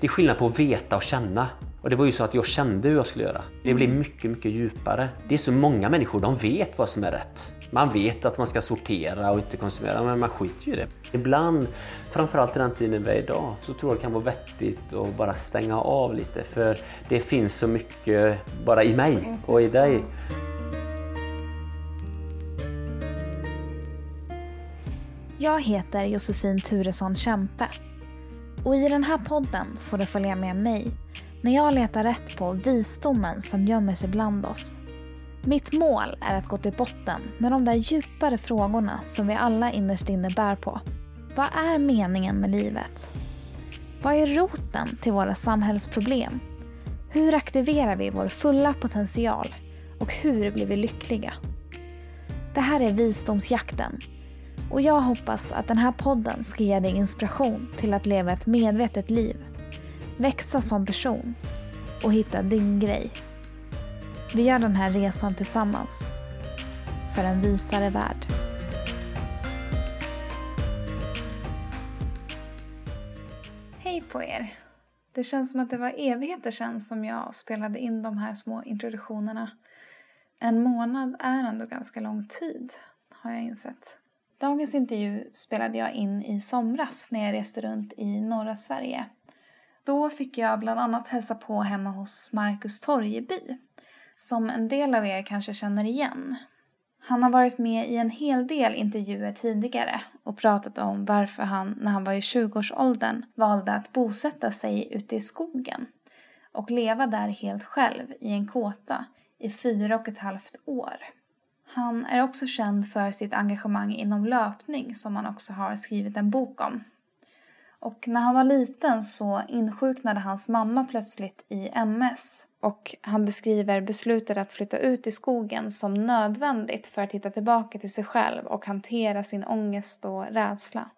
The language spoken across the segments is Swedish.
Det är skillnad på att veta och känna. Och det var ju så att jag kände hur jag skulle göra. Det blir mycket, mycket djupare. Det är så många människor, de vet vad som är rätt. Man vet att man ska sortera och inte konsumera, men man skiter ju i det. Ibland, framförallt i den tiden vi är idag, så tror jag det kan vara vettigt att bara stänga av lite. För det finns så mycket bara i mig och i dig. Jag heter Josefin Turesson Kämpe. Och i den här podden får du följa med mig när jag letar rätt på visdomen som gömmer sig bland oss. Mitt mål är att gå till botten med de där djupare frågorna som vi alla innerst inne bär på. Vad är meningen med livet? Vad är roten till våra samhällsproblem? Hur aktiverar vi vår fulla potential? Och hur blir vi lyckliga? Det här är Visdomsjakten och jag hoppas att den här podden ska ge dig inspiration till att leva ett medvetet liv, växa som person och hitta din grej. Vi gör den här resan tillsammans för en visare värld. Hej på er! Det känns som att det var evigheter sedan som jag spelade in de här små introduktionerna. En månad är ändå ganska lång tid, har jag insett. Dagens intervju spelade jag in i somras när jag reste runt i norra Sverige. Då fick jag bland annat hälsa på hemma hos Marcus Torjeby, som en del av er kanske känner igen. Han har varit med i en hel del intervjuer tidigare och pratat om varför han, när han var i 20-årsåldern, valde att bosätta sig ute i skogen och leva där helt själv i en kåta i fyra och ett halvt år. Han är också känd för sitt engagemang inom löpning som han också har skrivit en bok om. Och när han var liten så insjuknade hans mamma plötsligt i MS och han beskriver beslutet att flytta ut i skogen som nödvändigt för att hitta tillbaka till sig själv och hantera sin ångest och rädsla.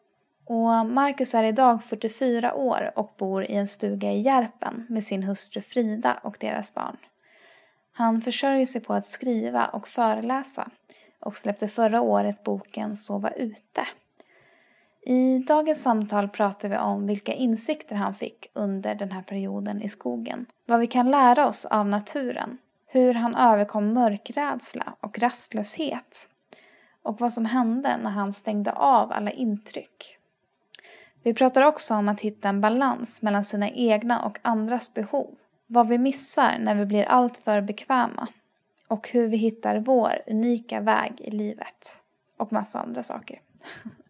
Och Marcus är idag 44 år och bor i en stuga i Järpen med sin hustru Frida och deras barn. Han försörjer sig på att skriva och föreläsa och släppte förra året boken Sova ute. I dagens samtal pratar vi om vilka insikter han fick under den här perioden i skogen. Vad vi kan lära oss av naturen. Hur han överkom mörkrädsla och rastlöshet. Och vad som hände när han stängde av alla intryck. Vi pratar också om att hitta en balans mellan sina egna och andras behov. Vad vi missar när vi blir alltför bekväma. Och hur vi hittar vår unika väg i livet. Och massa andra saker.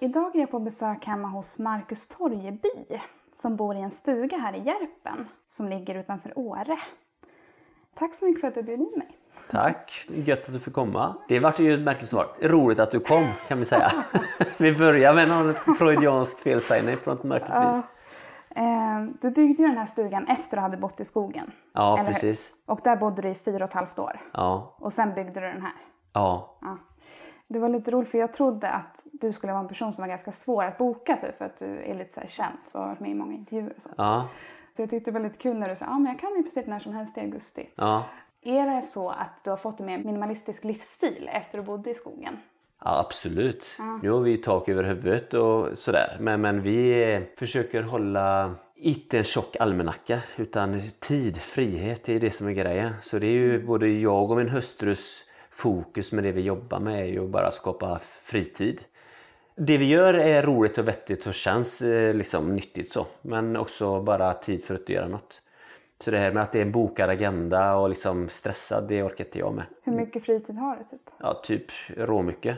Idag är jag på besök hemma hos Marcus Torjeby som bor i en stuga här i Järpen som ligger utanför Åre. Tack så mycket för att du bjöd in mig. Tack, gött att du fick komma. Det vart ju ett märkligt svar. Roligt att du kom kan vi säga. vi börjar med något freudianskt felsägning på något märkligt Ja. vis. Eh, Du byggde ju den här stugan efter du hade bott i skogen. Ja, eller precis. Och där bodde du i fyra och ett halvt år. Ja, Och sen byggde du den här. ja. Ja. Det var lite roligt för jag trodde att du skulle vara en person som var ganska svår att boka typ, för att du är lite så här känd och har varit med i många intervjuer och så. ja. Så jag tyckte det var lite kul när du sa ja men jag kan i princip när som helst i augusti. ja. Är det så att du har fått en mer minimalistisk livsstil efter du bodde i skogen? Ja, absolut. Nu har vi tak över huvudet och sådär. Men, men vi försöker hålla inte en tjock almanacka utan tid, frihet, det är det som är grejen. Så det är ju både jag och min hustrus fokus med det vi jobbar med är ju att bara skapa fritid. Det vi gör är roligt och vettigt och känns eh, liksom nyttigt så. Men också bara tid för att göra något. Så det här med att det är en bokad agenda och liksom stressad, det orkar inte jag med. Hur mycket fritid har du typ? Ja, typ råmycket.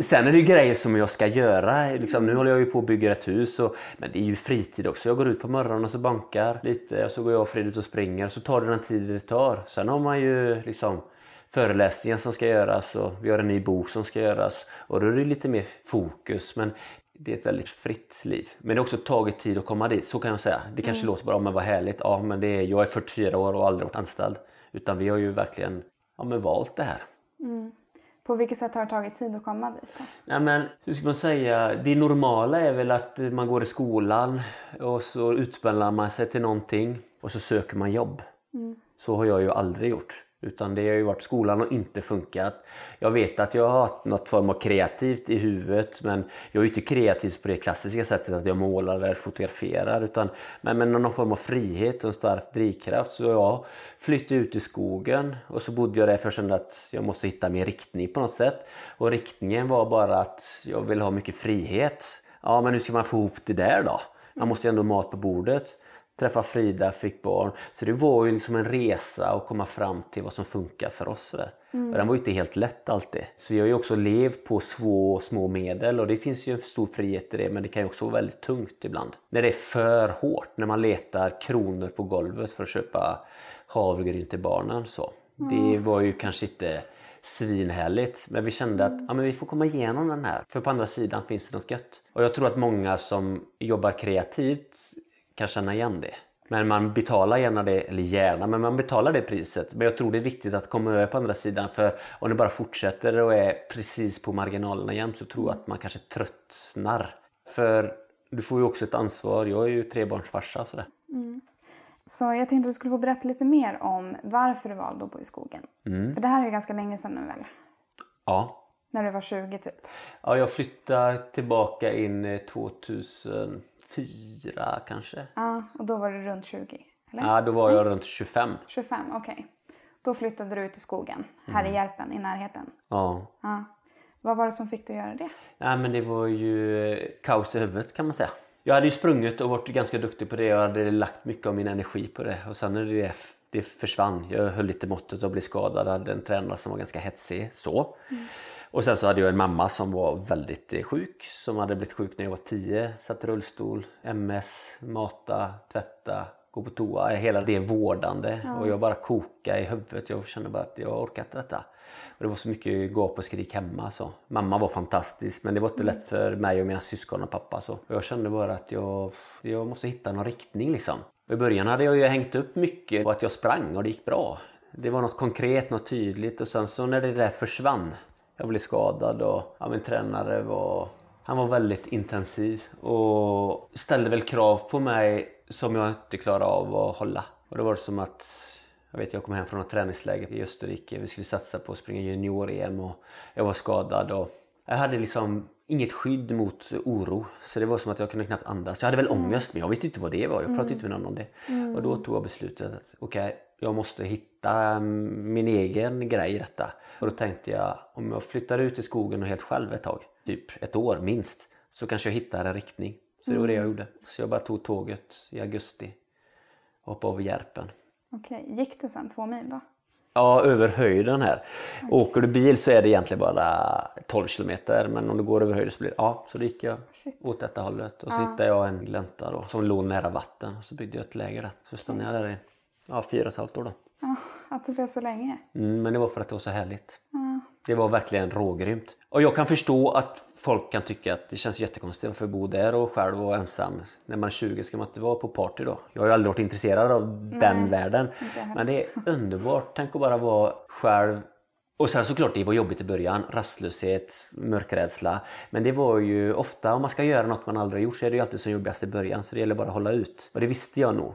Sen är det ju grejer som jag ska göra. Liksom, nu håller jag ju på att bygga ett hus. Och, men det är ju fritid också. Jag går ut på morgonen och så bankar lite. Och så går jag och Fred ut och springer. Så tar det den tid det tar. Sen har man ju liksom föreläsningar som ska göras. Och vi har en ny bok som ska göras. Och då är det lite mer fokus. Men det är ett väldigt fritt liv. Men det har också tagit tid att komma dit. Så kan jag säga. Det kanske låter bara, men vad härligt. Ja, men det är, jag är 44 år och aldrig varit anställd. Utan vi har ju verkligen ja, men valt det här. På vilket sätt har det tagit tid att komma dit? Då? Nej men hur ska man säga? Det normala är väl att man går i skolan och så utbildar man sig till någonting och så söker man jobb. Så har jag ju aldrig gjort. Utan det har ju varit skolan och inte funkat. Jag vet att jag har haft något form av kreativt i huvudet men jag är ju inte kreativ på det klassiska sättet att jag målar eller fotograferar utan men med någon form av frihet och en stark drivkraft. Så jag flyttade ut i skogen och så bodde jag där för jag kände att jag måste hitta min riktning på något sätt. Och riktningen var bara att jag vill ha mycket frihet. Ja men hur ska man få ihop det där då? Man måste ju ändå ha mat på bordet träffa Frida, fick barn. Så det var ju liksom en resa att komma fram till vad som funkar för oss. Mm. Och den var ju inte helt lätt alltid. Så vi har ju också levt på små, små medel och det finns ju en stor frihet i det men det kan ju också vara väldigt tungt ibland. När det är för hårt, när man letar kronor på golvet för att köpa havregryn till barnen. Så. Mm. Det var ju kanske inte svinhärligt men vi kände att ja, men vi får komma igenom den här för på andra sidan finns det något gött. Och jag tror att många som jobbar kreativt kan känna igen det. Men man betalar gärna det, eller gärna, men man betalar det priset. Men jag tror det är viktigt att komma över på andra sidan för om det bara fortsätter och är precis på marginalerna jämt så tror jag att man kanske tröttnar. För du får ju också ett ansvar, jag är ju trebarnsfarsa och sådär. Mm. Så jag tänkte att du skulle få berätta lite mer om varför du valde att bo i skogen. Mm. För det här är ju ganska länge sedan nu väl? Ja. När du var 20 typ? Ja, jag flyttade tillbaka in 2000 24 kanske. Ja, och då var du runt 20? Eller? Ja, då var jag Nej. runt 25. 25, okej. Okay. Då flyttade du ut i skogen, här mm. i Järpen, i närheten? Ja. ja. Vad var det som fick dig att göra det? Ja, men det var ju kaos i huvudet kan man säga. Jag hade ju sprungit och varit ganska duktig på det. Jag hade lagt mycket av min energi på det. Och sen när det, det försvann, jag höll lite måttet och blev skadad. Jag hade en tränare som var ganska hetsig. Så. Mm. Och sen så hade jag en mamma som var väldigt eh, sjuk, som hade blivit sjuk när jag var 10. Satt i rullstol, MS, mata, tvätta, gå på toa. Hela det vårdande. Ja. Och jag bara kokade i huvudet. Jag kände bara att jag orkar inte detta. Och det var så mycket gap och skrik hemma. Så. Mamma var fantastisk men det var inte mm. lätt för mig och mina syskon och pappa. Så. Jag kände bara att jag, jag måste hitta någon riktning liksom. I början hade jag ju hängt upp mycket på att jag sprang och det gick bra. Det var något konkret, något tydligt och sen så när det där försvann jag blev skadad och ja, min tränare var, han var väldigt intensiv och ställde väl krav på mig som jag inte klarade av att hålla. Och det var som att jag vet jag kom hem från ett träningsläger i Österrike. Vi skulle satsa på att springa junior-EM och jag var skadad och jag hade liksom inget skydd mot oro. Så det var som att jag kunde knappt andas. Jag hade väl ångest men jag visste inte vad det var. Jag pratade mm. inte med någon om det. Mm. Och då tog jag beslutet att okej, okay, jag måste hitta min egen grej i detta. Och då tänkte jag om jag flyttar ut i skogen och helt själv ett tag, typ ett år minst, så kanske jag hittar en riktning. Så det var det jag mm. gjorde. Så jag bara tog tåget i augusti och hoppade över Järpen. Okej, gick det sen två mil då? Ja, över höjden här. Okay. Åker du bil så är det egentligen bara 12 kilometer men om du går över höjden så blir det, ja, så då gick jag Shit. åt detta hållet och så ja. hittade jag en glänta då som låg nära vatten och så byggde jag ett läger där. Så stannade jag där i ja, fyra och ett halvt år då. Ja, att det blev så länge. Mm, men det var för att det var så härligt. Ja. Det var verkligen rågrymt. Och jag kan förstå att folk kan tycka att det känns jättekonstigt att bo där och själv och ensam. När man är 20 ska man inte vara på party då. Jag har ju aldrig varit intresserad av Nej, den världen. Men det är underbart. Tänk att bara vara själv och sen såklart det var jobbigt i början, rastlöshet, mörkrädsla. Men det var ju ofta om man ska göra något man aldrig gjort så är det ju alltid som jobbigast i början. Så det gäller bara att hålla ut. Och det visste jag nog.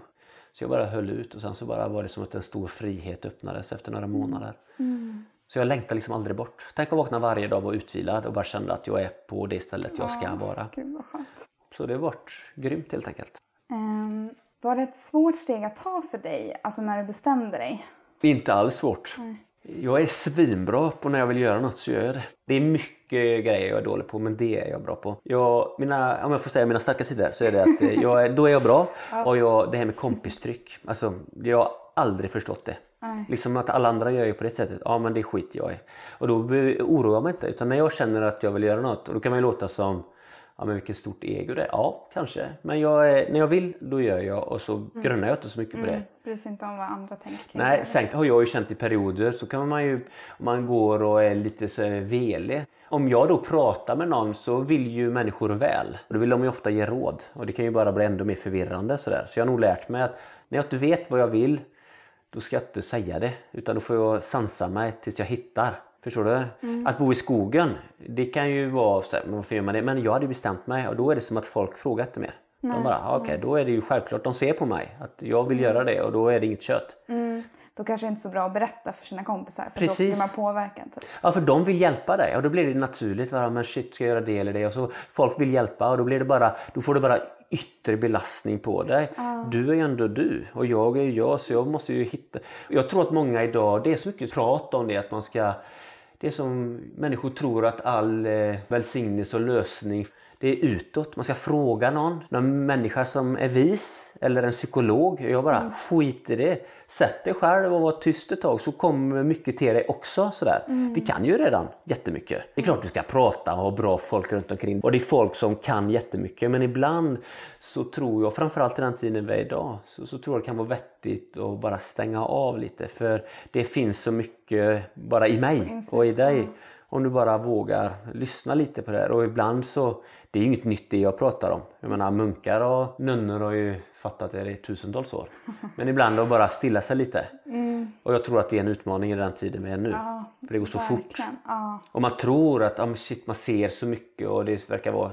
Så jag bara höll ut och sen så bara var det som att en stor frihet öppnades efter några månader. Mm. Så jag längtar liksom aldrig bort. Tänk att vakna varje dag och vara utvilad och bara känna att jag är på det stället jag ska vara. så det har varit grymt helt enkelt. Um, var det ett svårt steg att ta för dig, alltså när du bestämde dig? Inte alls svårt. Nej. Jag är svinbra på när jag vill göra något så gör jag det. Det är mycket grejer jag är dålig på men det är jag bra på. Jag, mina, om jag får säga mina starka sidor så är det att eh, jag, då är jag bra. Och jag, det här med kompistryck, alltså jag har aldrig förstått det. Nej. Liksom att alla andra gör ju på det sättet, ja men det skiter jag i. Och då oroar jag mig inte utan när jag känner att jag vill göra något och då kan man ju låta som Ja men vilket stort ego det är. Ja, kanske. Men jag, när jag vill, då gör jag och så mm. grunnar jag inte så mycket på det. Mm. Bryr sig inte om vad andra tänker. Nej, sen har jag ju känt i perioder så kan man ju, om man går och är lite så velig. Om jag då pratar med någon så vill ju människor väl. Och då vill de ju ofta ge råd. Och det kan ju bara bli ändå mer förvirrande sådär. Så jag har nog lärt mig att när jag inte vet vad jag vill, då ska jag inte säga det. Utan då får jag sansa mig tills jag hittar. Förstår du? Mm. Att bo i skogen, det kan ju vara så här, varför gör man det? Men jag hade bestämt mig och då är det som att folk frågar inte mer. Nej. De bara, okej okay, då är det ju självklart, de ser på mig att jag vill göra det och då är det inget kött. Mm. Då kanske det inte är så bra att berätta för sina kompisar för Precis. då blir man påverkad. Typ. Ja, för de vill hjälpa dig och då blir det naturligt. Va? Men shit, ska jag göra det eller det? Och så folk vill hjälpa och då blir det bara, då får du bara yttre belastning på dig. Du är ju ändå du och jag är ju jag så jag måste ju hitta. Jag tror att många idag, det är så mycket prat om det att man ska det är som människor tror att all eh, välsignelse och lösning det är utåt. Man ska fråga någon. Någon människa som är vis eller en psykolog. Jag bara Mm. skit i det. Sätt dig själv och var tyst ett tag så kommer mycket till dig också. Sådär. Mm. Vi kan ju redan jättemycket. Det är klart du ska prata och ha bra folk runt omkring. Och det är folk som kan jättemycket. Men ibland så tror jag, framförallt i den tiden vi är idag, så, så tror jag det kan vara vettigt att bara stänga av lite. För det finns så mycket bara i mig och i dig. Om du bara vågar lyssna lite på det här. Och ibland så, det är ju inget nytt det jag pratar om. Jag menar munkar och nunnor har ju fattat det i tusentals år. Men ibland att bara stilla sig lite. Och jag tror att det är en utmaning i den tiden vi är nu. Mm. Ja, För det går så fort. Ja. Och man tror att men shit, man ser så mycket och det verkar vara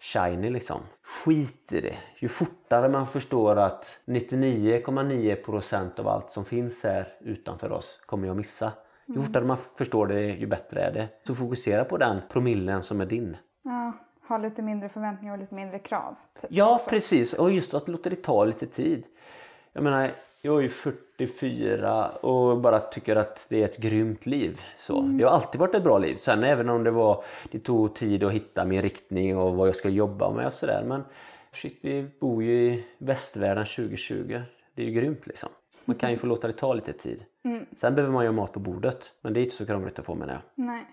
shiny liksom. Skit i det. Ju fortare man förstår att 99,9% av allt som finns här utanför oss kommer jag missa. Ju fortare man förstår det ju bättre är det. Så fokusera på den promillen som är din. Ha lite mindre förväntningar och lite mindre krav. Typ. Ja precis och just att låta det ta lite tid. Jag menar jag är ju 44 och bara tycker att det är ett grymt liv. Så, Det har alltid varit ett bra liv. Sen även om det var det tog tid att hitta min riktning och vad jag ska jobba med och sådär. Men shit, vi bor ju i västvärlden 2020. Det är ju grymt liksom. Man kan ju få låta det ta lite tid. Sen behöver man ju ha mat på bordet. Men det är inte så krångligt att få menar jag. Nej.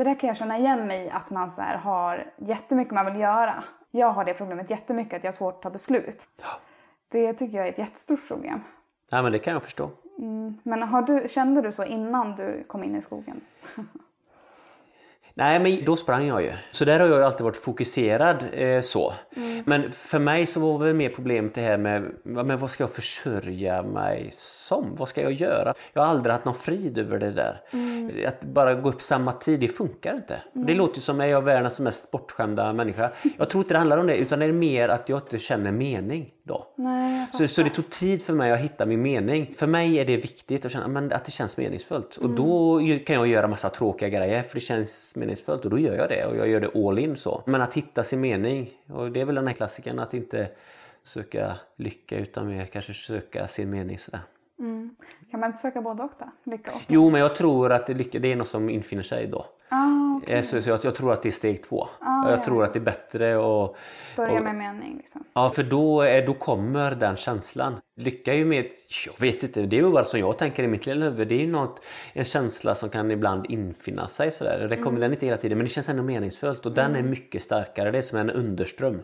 Det där kan jag känna igen mig i, att man så här har jättemycket man vill göra. Jag har det problemet jättemycket, att jag har svårt att ta beslut. Det tycker jag är ett jättestort problem. Nej men det kan jag förstå. Men har du, kände du så innan du kom in i skogen? Nej men då sprang jag ju. Så där har jag alltid varit fokuserad eh, så. Men för mig så var väl mer problemet det här med men vad ska jag försörja mig som? Vad ska jag göra? Jag har aldrig haft någon frid över det där. Att bara gå upp samma tid, det funkar inte. Det låter som att jag är världens mest bortskämda människa. Jag tror inte det handlar om det utan det är mer att jag inte känner mening då. Nej, Så, så det tog tid för mig att hitta min mening. För mig är det viktigt att känna men, att det känns meningsfullt. Och då ju- kan jag göra massa tråkiga grejer för det känns meningsfullt och då gör jag det. Och jag gör det all in så. Men att hitta sin mening, och det är väl den här klassikern att inte söka lycka utan mer kanske söka sin mening sådär. Kan man inte söka både och då? Lycka och? Jo men jag tror att det, lycka, det är något som infinner sig då. Ah, okej. Eh, Så, så jag, jag tror att det är steg två. Ah, jag ja, tror att det är bättre och Börja och- med mening liksom. Ja, för då, är, då kommer den känslan. Lycka är ju med, jag vet inte, det är ju bara som jag tänker i mitt lilla huvud. Det är ju något, en känsla som kan ibland infinna sig sådär. Det kommer den inte hela tiden men det känns ändå meningsfullt och den är mycket starkare. Det är som en underström.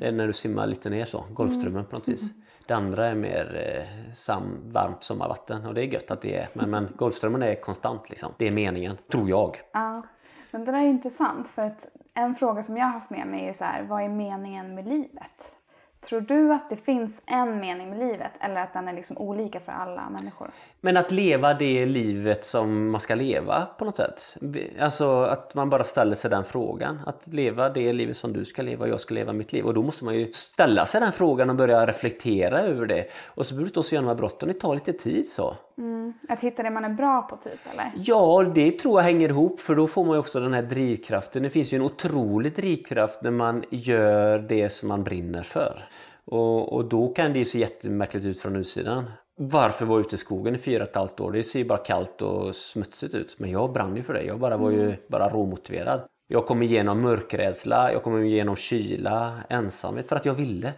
Det är när du simmar lite ner så, Golfströmmen på något vis. Det andra är mer eh, sam, varmt sommarvatten och det är gött att det är. Men, men Golfströmmen är konstant liksom. Det är meningen, tror jag. Ja. Men det där är intressant för att en fråga som jag har haft med mig är ju så här, vad är meningen med livet? Tror du att det finns en mening med livet eller att den är liksom olika för alla människor? Men att leva det livet som man ska leva på något sätt. Alltså att man bara ställer sig den frågan. Att leva det livet som du ska leva och jag ska leva mitt liv. Och då måste man ju ställa sig den frågan och börja reflektera över det. Och så behöver du inte så göra några brotten, det tar lite tid så. Att hitta det man är bra på typ eller? Ja, det tror jag hänger ihop för då får man också den här drivkraften. Det finns ju en otrolig drivkraft när man gör det som man brinner för. Och, och då kan det se jättemärkligt ut från utsidan. Varför var jag ute i skogen i fyra och ett halvt år? Det ser ju bara kallt och smutsigt ut. Men jag brann ju för det. Jag bara var ju bara råmotiverad. Jag kom igenom mörkrädsla, jag kom igenom kyla, ensamhet för att jag ville.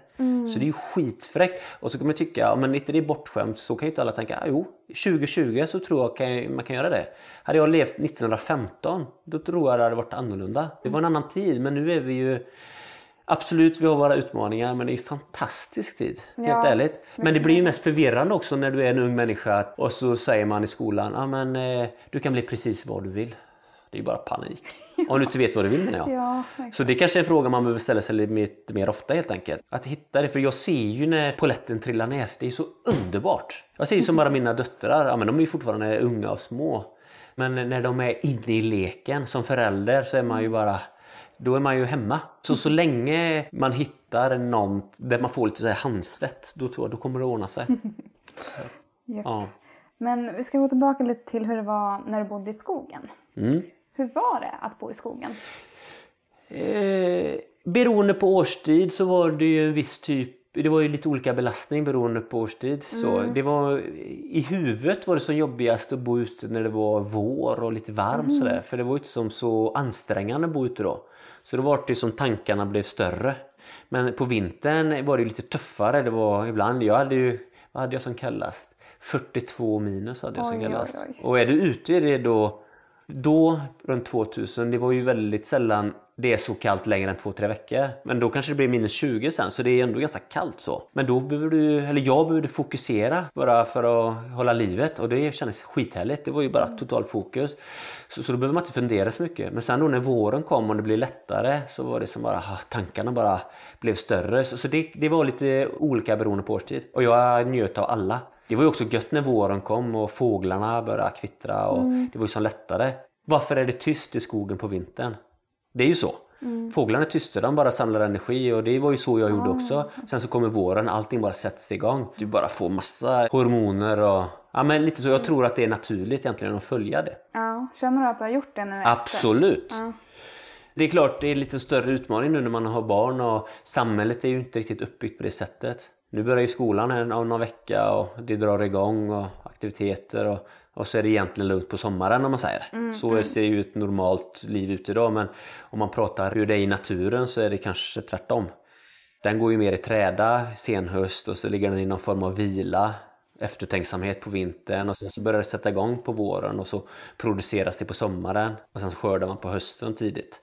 Så det är ju skitfräckt. Och så kan man tycka, ja, men inte det är bortskämt så kan ju inte alla tänka, ah, jo 2020 så tror jag kan, man kan göra det. Hade jag levt 1915 då tror jag det hade varit annorlunda. Det var en annan tid men nu är vi ju Absolut, vi har våra utmaningar men det är en fantastisk tid. Helt Ja, ärligt. Men det blir ju mest förvirrande också när du är en ung människa och så säger man i skolan, men eh, du kan bli precis vad du vill. Det är ju bara panik. Om du inte vet vad du vill menar jag. Ja. Så det kanske är en fråga man behöver ställa sig lite mer- ofta helt enkelt. Att hitta det, för jag ser ju när poletten trillar ner. Det är så underbart. Jag ser ju som bara mina döttrar, ja men de är ju fortfarande unga och små. Men när de är inne i leken som förälder så är man ju bara då är man ju hemma. Så så länge man hittar något där man får lite så här handsvett, då tror jag då kommer det ordna sig. Ja. Men vi ska gå tillbaka lite till hur det var när du bodde i skogen. Mm. Hur var det att bo i skogen? Eh, beroende på årstid så var det ju en viss typ det var ju lite olika belastning beroende på årstid. Så det var, I huvudet var det som jobbigast att bo ute när det var vår och lite varmt sådär. För det var ju inte som så ansträngande att bo ute då. Så då var det som tankarna blev större. Men på vintern var det lite tuffare. Det var ibland, jag hade ju, vad hade jag som kallast? 42 minus hade jag som Oj, kallast. oj. Och är du ute i det då då, runt 2000, det var ju väldigt sällan det är så kallt längre än 2-3 veckor. Men då kanske det blir minus 20 sen, så det är ändå ganska kallt så. Men då behöver du, eller jag behövde fokusera bara för att hålla livet och det kändes skithärligt. Det var ju bara total fokus. Så, så då behöver man inte fundera så mycket. Men sen då när våren kom och det blev lättare så var det som bara, ah, tankarna bara blev större. Så, så det, det var lite olika beroende på årstid. Och jag njöt av alla. Det var ju också gött när våren kom och fåglarna började kvittra och det var ju så lättare. Varför är det tyst i skogen på vintern? Det är ju så. Fåglarna är tysta, de bara samlar energi och det var ju så jag gjorde också. Sen så kommer våren, allting bara sätts igång. Du bara får massa hormoner och... Ja men lite så, jag tror att det är naturligt egentligen att följa det. Ja, känner du att du har gjort det nu efter? Absolut! Det är klart det är lite större utmaning nu när man har barn och samhället är ju inte riktigt uppbyggt på det sättet. Nu börjar ju skolan här om någon vecka och det drar igång och aktiviteter och, och så är det egentligen lugnt på sommaren om man säger. så ser ju ett normalt liv ut idag men om man pratar hur det är i naturen så är det kanske tvärtom. Den går ju mer i träda senhöst och så ligger den i någon form av vila eftertänksamhet på vintern och sen så börjar det sätta igång på våren och så produceras det på sommaren och sen så skördar man på hösten tidigt.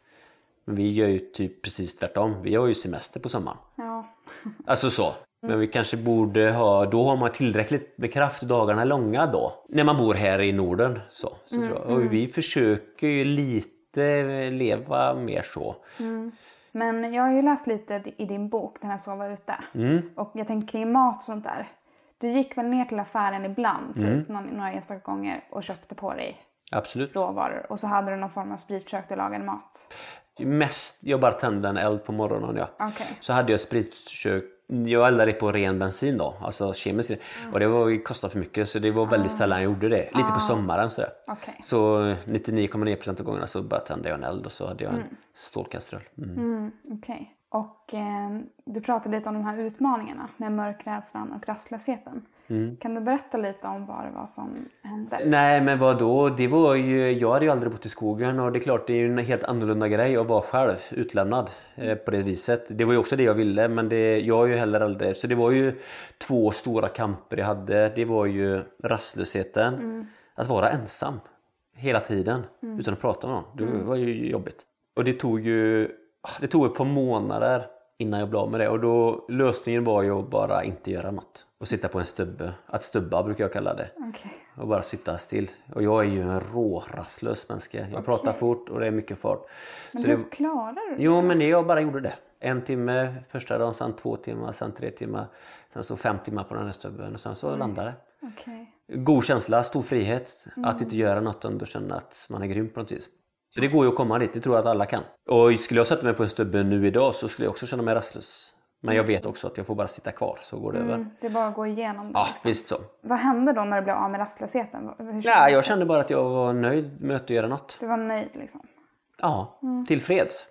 Men vi gör ju typ precis tvärtom. Vi har ju semester på sommaren. Ja. Alltså så. Men vi kanske borde ha, då har man tillräckligt med kraft, dagarna långa då. När man bor här i Norden. Så, så tror jag. Och vi försöker ju lite leva mer så. Men jag har ju läst lite i din bok, den här Sova ute. Och jag tänker kring mat och sånt där. Du gick väl ner till affären ibland, typ någon, några enstaka gånger och köpte på dig Absolut. råvaror. Och så hade du någon form av spritkök du lagade mat. Mest, jag bara tände en eld på morgonen ja. Okej. Så hade jag spritkök. Jag eldade på ren bensin då, alltså kemisk ren. Och det var, kostade för mycket så det var väldigt sällan jag gjorde det. Lite på sommaren sådär. Okej. Så 99,9% av gångerna så bara tände jag en eld och så hade jag en stålkastrull. Mm. Mm, Okej. Och eh, du pratade lite om de här utmaningarna med mörkrädslan och rastlösheten. Kan du berätta lite om vad det var som hände? Nej men vad då? Det var ju, jag hade ju aldrig bott i skogen och det är klart det är ju en helt annorlunda grej att vara själv utlämnad eh, på det viset. Det var ju också det jag ville men det, jag har ju heller aldrig... Så det var ju två stora kamper jag hade. Det var ju rastlösheten, att vara ensam hela tiden utan att prata med någon. Det var ju jobbigt. Och det tog ju det tog ett par månader innan jag blev av med det och då lösningen var ju att bara inte göra något. Och sitta på en stubbe. Att stubba brukar jag kalla det. Okej. Och bara sitta still. Och jag är ju en rårastlös människa. Jag pratar fort och det är mycket fart. Men Så hur det, klarar du det? jo men det, jag bara gjorde det. En timme första dagen, sen två timmar, sen tre timmar. Sen så fem timmar på den här stubben och sen så landade det. Okej. God känsla, stor frihet. Att inte göra något och ändå känna att man är grym på något vis. Så det går ju att komma dit, det tror jag att alla kan. Och skulle jag sätta mig på en stubbe nu idag så skulle jag också känna mig rastlös. Men jag vet också att jag får bara sitta kvar så går det över. Mm, det är bara att gå igenom det. Ja, liksom. visst så. Vad hände då när du blev av med rastlösheten? Nej, jag kände bara att jag var nöjd med att göra något. Du var nöjd liksom? Ja, Mm. tillfreds.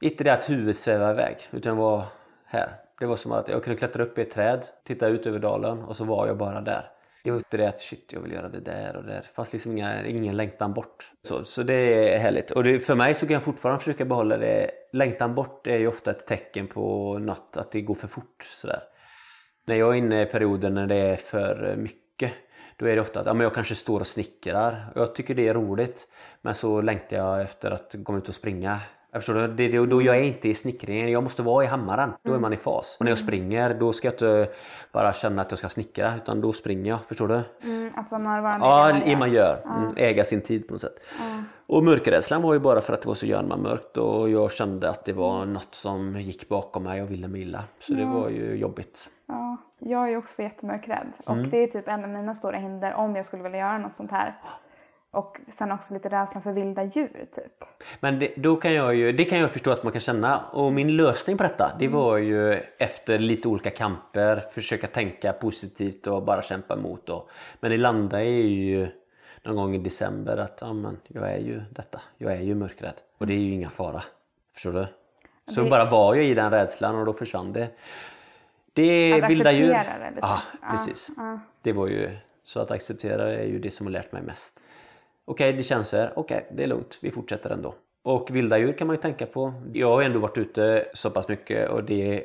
Inte det att huvudet svävade iväg, utan jag var här. Det var som att jag kunde klättra upp i ett träd, titta ut över dalen och så var jag bara där. Det var inte det att shit, jag vill göra det där och där. Fast liksom inga, ingen längtan bort. Så, så det är härligt. Och det, för mig så kan jag fortfarande försöka behålla det. Längtan bort är ju ofta ett tecken på något, att det går för fort. Sådär. När jag är inne i perioder när det är för mycket då är det ofta att ja, men jag kanske står och snickrar. Jag tycker det är roligt. Men så längtar jag efter att komma ut och springa. Jag förstår du? Det, det, då jag är inte i snickringen. Jag måste vara i hammaren. Då är man i fas. Och när jag springer då ska jag inte bara känna att jag ska snickra. Utan då springer jag. Förstår du? Mm, att vara närvarande Ja, i man gör. Mm, äga sin tid på något sätt. Och mörkrädslan var ju bara för att det var så jävla mörkt och jag kände att det var något som gick bakom mig och ville mig illa. Så det var ju jobbigt. Ja, jag är också jättemörkrädd. Och Mm. det är typ en av mina stora hinder om jag skulle vilja göra något sånt här. Och sen också lite rädsla för vilda djur typ. Men det, då kan jag ju, det kan jag förstå att man kan känna. Och min lösning på detta det var ju efter lite olika kamper försöka tänka positivt och bara kämpa emot. Då. Men det landade ju någon gång i december att ja, men jag är ju detta. Jag är ju mörkrädd. Och det är ju inga fara. Förstår du? Så Det- bara var jag i den rädslan och då försvann det. Det är Att vilda djur. det lite. Ja, Ja, precis. ja. Det var ju så att acceptera är ju det som har lärt mig mest. Okej, det känns så här. Okej, det är lugnt. Vi fortsätter ändå. Och vilda djur kan man ju tänka på. Jag har ändå varit ute så pass mycket och det...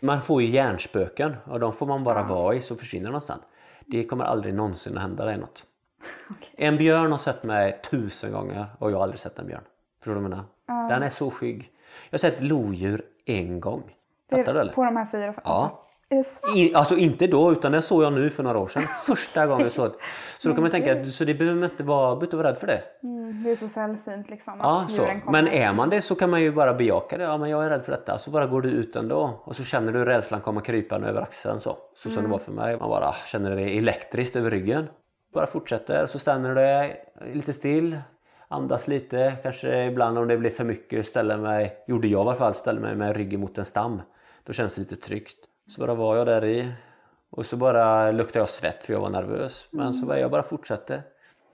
Man får ju hjärnspöken och de får man bara vara i så försvinner de sen. Det kommer aldrig någonsin att hända dig något. En björn har sett mig tusen gånger och jag har aldrig sett en björn. Förstår du vad jag menar? Den är så skygg. Jag har sett lodjur en gång. Fattar du eller? på de här fyra Ja. Är det sant? I, alltså inte då, utan den såg jag nu för några år sedan. Första gången jag såg det. Så då kan man tänka, så det behöver man inte vara, behöver inte vara rädd för det. Mm, det är så sällsynt liksom Ja, att så. djuren kommer. Men är man det så kan man ju bara bejaka det. Ja, men jag är rädd för detta. Så bara går du ut ändå. Och så känner du rädslan komma krypande över axeln så. Så som det var för mig. Man bara känner det elektriskt över ryggen. Bara fortsätter. Så stannar du dig lite still. Andas lite. Kanske ibland om det blir för mycket ställer mig, gjorde jag i alla fall, ställer mig med ryggen mot en stam. Då känns det lite tryggt. Så bara var jag där i. Och så bara luktade jag svett för jag var nervös. Men så bara, jag bara fortsatte.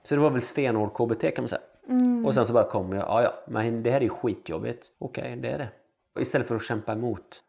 Så det var väl stenhård KBT kan man säga. Och sen så bara kom jag, ja ja, men det här är skitjobbigt. Okej, det är det. Istället för att kämpa emot.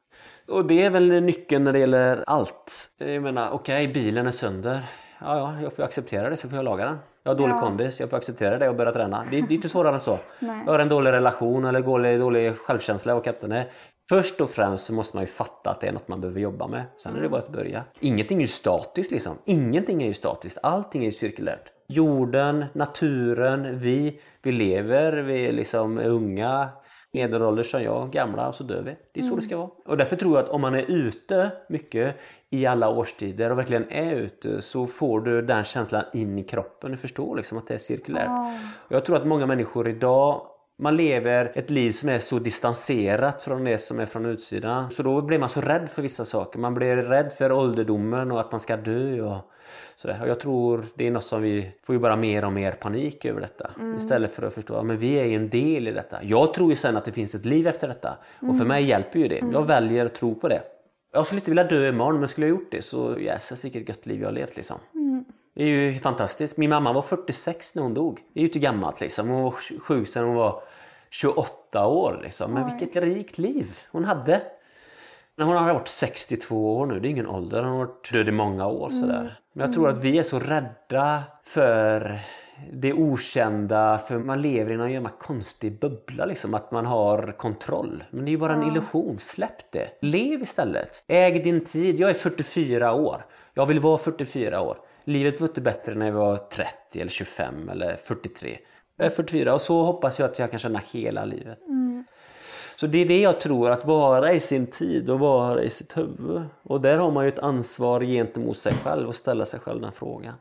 Och det är väl nyckeln när det gäller allt. Jag menar, okej, bilen är sönder. Ja, ja, jag får acceptera det så får jag laga den. Jag har dålig Ja. kondis, jag får acceptera det och börja träna. Det, det är inte svårare än så. Nej. Jag har en dålig relation eller dålig, dålig självkänsla och kapten är. Först och främst så måste man ju fatta att det är något man behöver jobba med. Sen är det bara att börja. Ingenting är ju statiskt liksom. Ingenting är ju statiskt. Allting är ju cirkulärt. Jorden, naturen, vi. Vi lever, vi är liksom unga, medelålders som jag, gamla och så dör vi. Det är så det ska vara. Och därför tror jag att om man är ute mycket i alla årstider och verkligen är ute så får du den känslan in i kroppen. Du förstår liksom att det är cirkulärt. Och jag tror att många människor idag man lever ett liv som är så distanserat från det som är från utsidan. Så då blir man så rädd för vissa saker. Man blir rädd för ålderdomen och att man ska dö. Och sådär. Och jag tror det är något som vi får ju bara mer och mer panik över detta. Istället för att förstå att vi är en del i detta. Jag tror ju sen att det finns ett liv efter detta. Och för mig hjälper ju det. Jag väljer att tro på det. Jag skulle inte vilja dö imorgon men skulle jag gjort det så jäses vilket gött liv jag har levt liksom. Det är ju fantastiskt. Min mamma var 46 när hon dog. Det är ju inte gammalt liksom. Hon var sjuk sedan hon var 28 år liksom. Men vilket rikt liv hon hade. Men hon har varit 62 år nu, det är ingen ålder. Hon har varit död i många år sådär. Men jag tror att vi är så rädda för det okända, för man lever i någon jävla konstig bubbla liksom, att man har kontroll. Men det är ju bara en illusion, släpp det. Lev istället. Äg din tid. Jag är 44 år. Jag vill vara 44 år. Livet var inte bättre när jag var 30 eller 25 eller 43. Jag är 44 och så hoppas jag att jag kan känna hela livet. Så det är det jag tror, att vara i sin tid och vara i sitt huvud. Och där har man ju ett ansvar gentemot sig själv och ställa sig själv den frågan.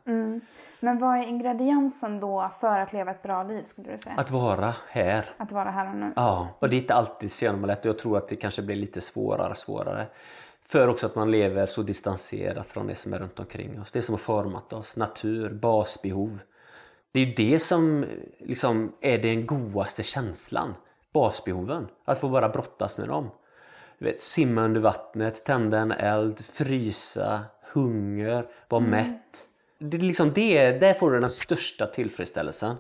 Men vad är ingrediensen då för att leva ett bra liv skulle du säga? Att vara här. Att vara här och nu? Ja, och det är inte alltid så jävla lätt och jag tror att det kanske blir lite svårare och svårare. För också att man lever så distanserat från det som är runt omkring oss. Det som har format oss. Natur, basbehov. Det är ju det som liksom är den godaste känslan. Basbehoven. Att få bara brottas med dem. Du vet, simma under vattnet, tända en eld, frysa, hunger, vara mätt. Det är liksom det, där får du den största tillfredsställelsen.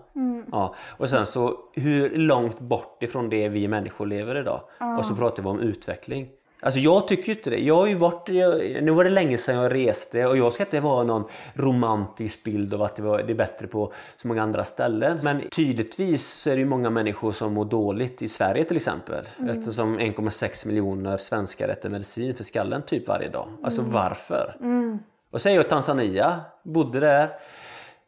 Ja. Och sen så hur långt bort ifrån det vi människor lever idag. Och så pratar vi om utveckling. Alltså jag tycker inte det. Jag har ju varit, nu var det länge sedan jag reste och jag ska inte vara någon romantisk bild av att det, var, det är bättre på så många andra ställen. Men tydligtvis är det ju många människor som mår dåligt i Sverige till exempel. Eftersom 1,6 miljoner svenskar äter medicin för skallen typ varje dag. Alltså varför? Och så är jag i Tanzania, bodde där.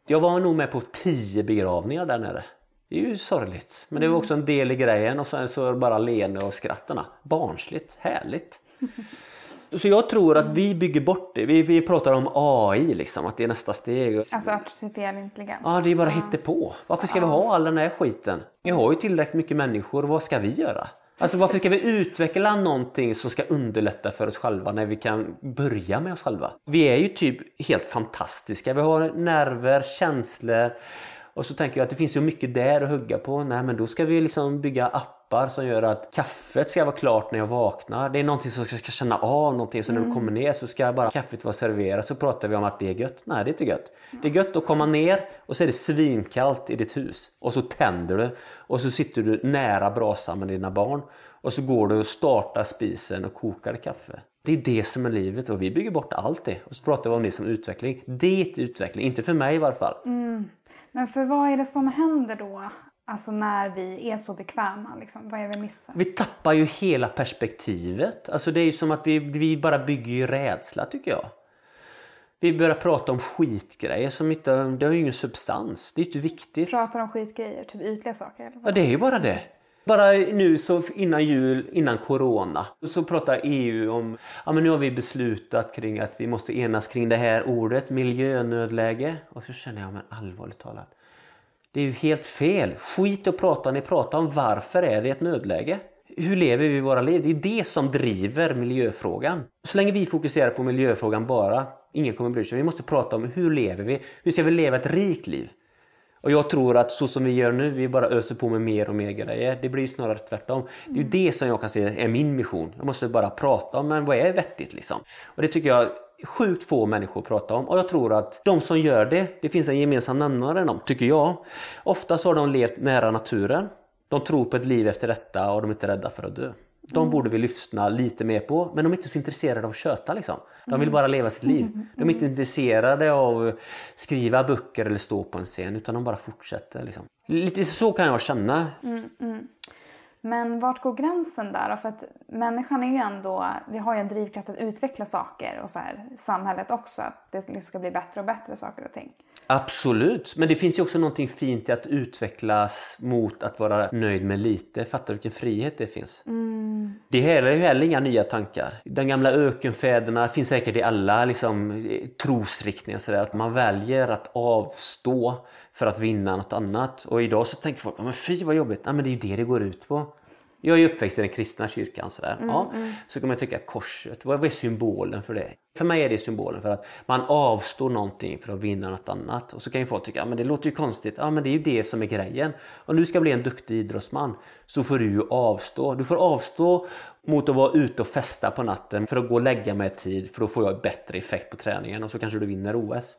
Jag var nog med på 10 begravningar där nere. Det är ju sorgligt. Men det var också en del i grejen och sen så är det bara leende och skrattarna. Barnsligt, härligt. Så jag tror att vi bygger bort det. Vi, vi pratar om AI liksom, att det är nästa steg. Alltså artificiell intelligens? Ja, det är bara på. Varför ska vi ha all den här skiten? Vi har ju tillräckligt mycket människor, vad ska vi göra? Alltså varför ska vi utveckla någonting som ska underlätta för oss själva när vi kan börja med oss själva? Vi är ju typ helt fantastiska. Vi har nerver, känslor Och så tänker jag att det finns ju mycket där att hugga på. Nej men då ska vi liksom bygga appar som gör att kaffet ska vara klart när jag vaknar. Det är någonting som jag ska känna av någonting. Så när du kommer ner så ska bara kaffet vara serverat. Så pratar vi om att det är gött. Nej det är inte gött. Det är gött att komma ner och så är det svinkallt i ditt hus. Och så tänder du. Och så sitter du nära brasan med dina barn. Och så går du och startar spisen och kokar kaffe. Det är det som är livet och vi bygger bort allt det. Och så pratar vi om det som utveckling. Det är utveckling, inte för mig i varje fall. Mm. Men för vad är det som händer då? Alltså när vi är så bekväma, liksom? vad är det vi missar? Vi tappar ju hela perspektivet. Alltså det är ju som att vi, vi bara bygger ju rädsla tycker jag. Vi börjar prata om skitgrejer som inte det har ju ingen substans. Det är inte viktigt. Pratar om skitgrejer, typ ytliga saker? Eller Ja, det är ju bara det. Bara nu så innan jul, innan corona, så pratar EU om ja men nu har vi beslutat kring att vi måste enas kring det här ordet, miljönödläge. Och så känner jag, men allvarligt talat. Det är ju helt fel. Skit och prata, ni pratar om varför är det ett nödläge? Hur lever vi våra liv? Det är det som driver miljöfrågan. Så länge vi fokuserar på miljöfrågan bara, ingen kommer bry sig. Vi måste prata om hur lever vi? Hur ska vi leva ett rikt liv? Och jag tror att så som vi gör nu, vi bara öser på med mer och mer grejer. Det blir ju snarare tvärtom. Det är ju det som jag kan se är min mission. Jag måste bara prata om men vad är vettigt liksom. Och det tycker jag sjukt få människor pratar om. Och jag tror att de som gör det, det finns en gemensam nämnare dem, tycker jag. Ofta så har de levt nära naturen. De tror på ett liv efter detta och de är inte rädda för att dö. De Mm. borde vi lyssna lite mer på, men de är inte så intresserade av att köta liksom. De vill bara leva sitt liv. De är inte intresserade av att skriva böcker eller stå på en scen, utan de bara fortsätter liksom. Lite så kan jag känna. Men vart går gränsen där? För att människan är ju ändå, vi har ju en drivkraft att utveckla saker och så här, samhället också, att det liksom ska bli bättre och bättre saker och ting. Absolut, men det finns ju också någonting fint i att utvecklas mot att vara nöjd med lite. Fattar du vilken frihet det finns? Det här är ju heller inga nya tankar. De gamla ökenfäderna finns säkert i alla liksom, trosriktningar. Så där, att man väljer att avstå för att vinna något annat. Och idag så tänker folk, "Ja, men fy vad jobbigt. Nej, men det är ju det det går ut på. Jag är uppväxt i den kristna kyrkan. Sådär. ja, Så kan man tycka korset, vad är symbolen för det? För mig är det symbolen för att man avstår någonting för att vinna något annat. Och så kan ju folk tycka, ja, men det låter ju konstigt. Ja men det är ju det som är grejen. Om du ska bli en duktig idrottsman så får du ju avstå. Du får avstå mot att vara ute och festa på natten för att gå och lägga mig tid för då får jag bättre effekt på träningen och så kanske du vinner OS.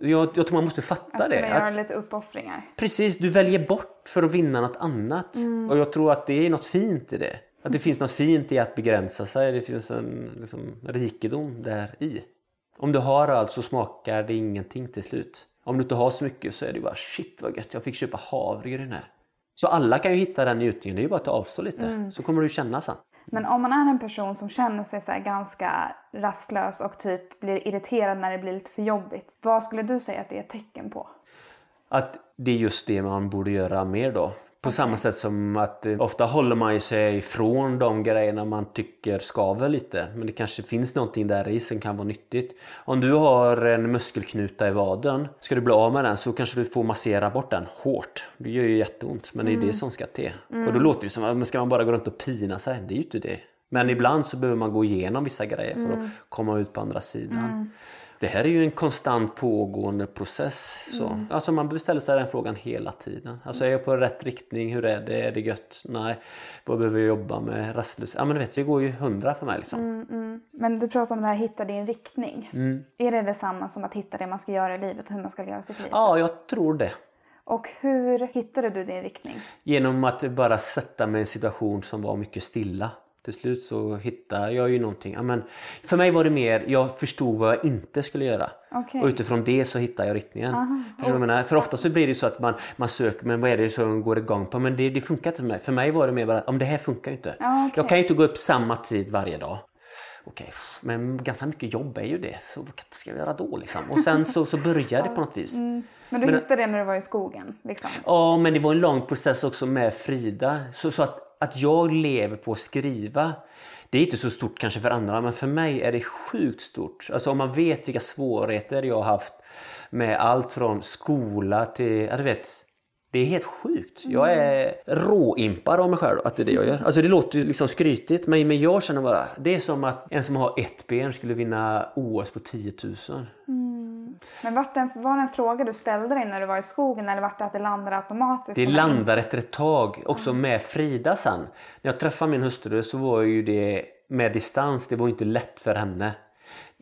Jag, jag tror man måste fatta Att det. Att- göra lite uppoffringar. Precis, du väljer bort för att vinna något annat. Och jag tror att det är något fint i det. Att det finns något fint i att begränsa sig. Det finns en liksom, rikedom där i. Om du har allt så smakar det ingenting till slut. Om du inte har så mycket så är det bara shit vad gött, jag fick köpa havregryn här. Så alla kan ju hitta den njutningen, det är ju bara att avstå lite. Så kommer du känna sen. Men om man är en person som känner sig så här ganska rastlös och typ blir irriterad när det blir lite för jobbigt. Vad skulle du säga att det är ett tecken på? Att det är just det man borde göra mer då. På samma sätt som att eh, ofta håller man ju sig ifrån de grejerna man tycker skaver lite. Men det kanske finns någonting där i som kan vara nyttigt. Om du har en muskelknuta i vaden, ska du bli av med den så kanske du får massera bort den hårt. Det gör ju jätteont men det är det som ska till. Och då låter det som att ska man bara gå runt och pina sig? Det är ju inte det. Men ibland så behöver man gå igenom vissa grejer för att komma ut på andra sidan. Det här är ju en konstant pågående process. Så. Alltså man ställa sig den frågan hela tiden. Alltså är jag på rätt riktning? Hur är det? Är det gött? Nej. Vad behöver jag jobba med? Rastlös? Ja men du vet, det går ju hundra för mig liksom. Men du pratar om det här hitta din riktning. Mm. Är det detsamma som att hitta det man ska göra i livet och hur man ska leva sitt liv? Ja, jag tror det. Och hur hittade du din riktning? Genom att bara sätta mig i en situation som var mycket stilla. Till slut så hittade jag ju någonting. Ja, men för mig var det mer, jag förstod vad jag inte skulle göra. Okej. Och utifrån det så hittade jag riktningen. Förstår du jag menar? För ofta så blir det så att man, man söker, men vad är det som går igång på? Men det, det funkar inte för mig. För mig var det mer bara, om det här funkar ju inte. Okej. Jag kan ju inte gå upp samma tid varje dag. Okej, men ganska mycket jobb är ju det. Så vad ska jag göra då liksom? Och sen så, så började det på något vis. Men du hittade det när du var i skogen? Liksom. Ja, men det var en lång process också med Frida. Så, så att, att jag lever på att skriva, det är inte så stort kanske för andra, men för mig är det sjukt stort. Alltså om man vet vilka svårigheter jag har haft med allt från skola till, ja du vet, det är helt sjukt. Jag är råimpad av mig själv att det är det jag gör. Alltså det låter ju liksom skrytigt men, men jag känner bara, det är som att en som har ett ben skulle vinna OS på 10 000. Men vart det, var det en fråga du ställde dig när du var i skogen eller vart det att det landade automatiskt? Det en insikt? efter ett tag, också med Frida sen. När jag träffade min hustru så var ju det med distans, det var inte lätt för henne.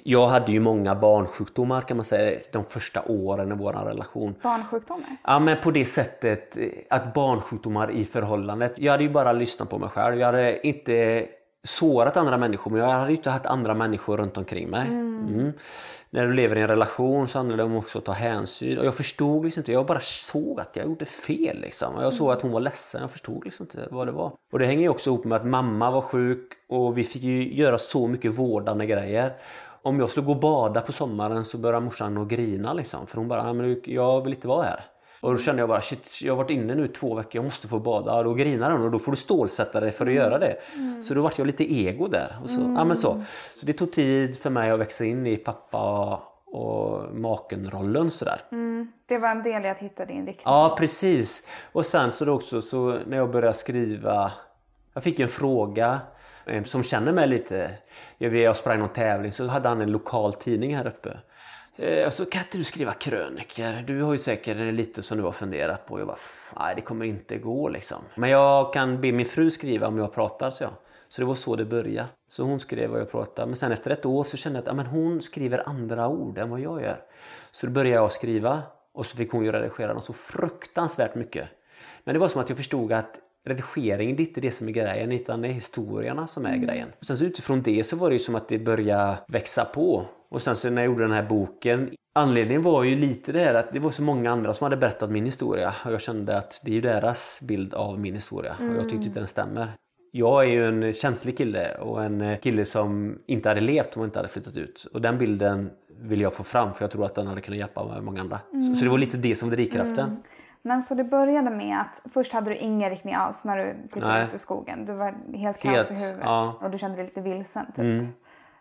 Jag hade ju många barnsjukdomar kan man säga de första åren i vår relation. Barnsjukdomar? Ja men på det sättet eh, att barnsjukdomar i förhållandet. Jag hade ju bara lyssnat på mig själv. Jag hade inte sårat andra människor men jag hade ju inte haft andra människor runt omkring mig. Mm. När du lever i en relation så handlar det om också att ta hänsyn. Och jag förstod liksom inte, jag bara såg att jag gjorde fel liksom. Och jag såg att hon var ledsen, jag förstod liksom inte vad det var. Och det hänger ju också ihop med att mamma var sjuk och vi fick ju göra så mycket vårdande grejer. Om jag skulle gå och bada på sommaren så började morsan att grina liksom. För hon bara, men jag vill inte vara här. Och då kände jag bara, shit, jag har varit inne nu i två veckor, jag måste få bada. Och då grinar hon och då får du stålsätta dig för att göra det. Så då vart jag lite ego där. Och så, ja, men så. så det tog tid för mig att växa in i pappa och maken-rollen sådär. Det var en del i att hitta din riktning. Ja precis. Och sen så då också så när jag började skriva. Jag fick en fråga. Som känner mig lite. Jag, jag sprang någon tävling så hade han en lokal tidning här uppe. Eh, Så kan inte du skriva krönikor? Du har ju säkert lite som du har funderat på. Jag bara, nej det kommer inte gå liksom. Men jag kan be min fru skriva om jag pratar så jag. Så det var så det började. Så hon skrev vad jag pratade. Men sen efter ett år så kände jag att ja, men hon skriver andra ord än vad jag gör. Så då började jag skriva. Och så fick hon ju redigera dem så fruktansvärt mycket. Men det var som att jag förstod att redigering det är inte det som är grejen utan det är historierna som är grejen. Och sen så utifrån det så var det ju som att det började växa på. Och sen så när jag gjorde den här boken Anledningen var ju lite det här att det var så många andra som hade berättat min historia och jag kände att det är ju deras bild av min historia och jag tyckte inte den stämmer. Jag är ju en känslig kille och en kille som inte hade levt om inte hade flyttat ut. Och den bilden vill jag få fram för jag tror att den hade kunnat hjälpa många andra. Så, så det var lite det som drivkraften. Men så det började med att först hade du ingen riktning alls när du flyttade Nej. ut i skogen. Du var helt kaos i huvudet ja. och du kände dig lite vilsen typ.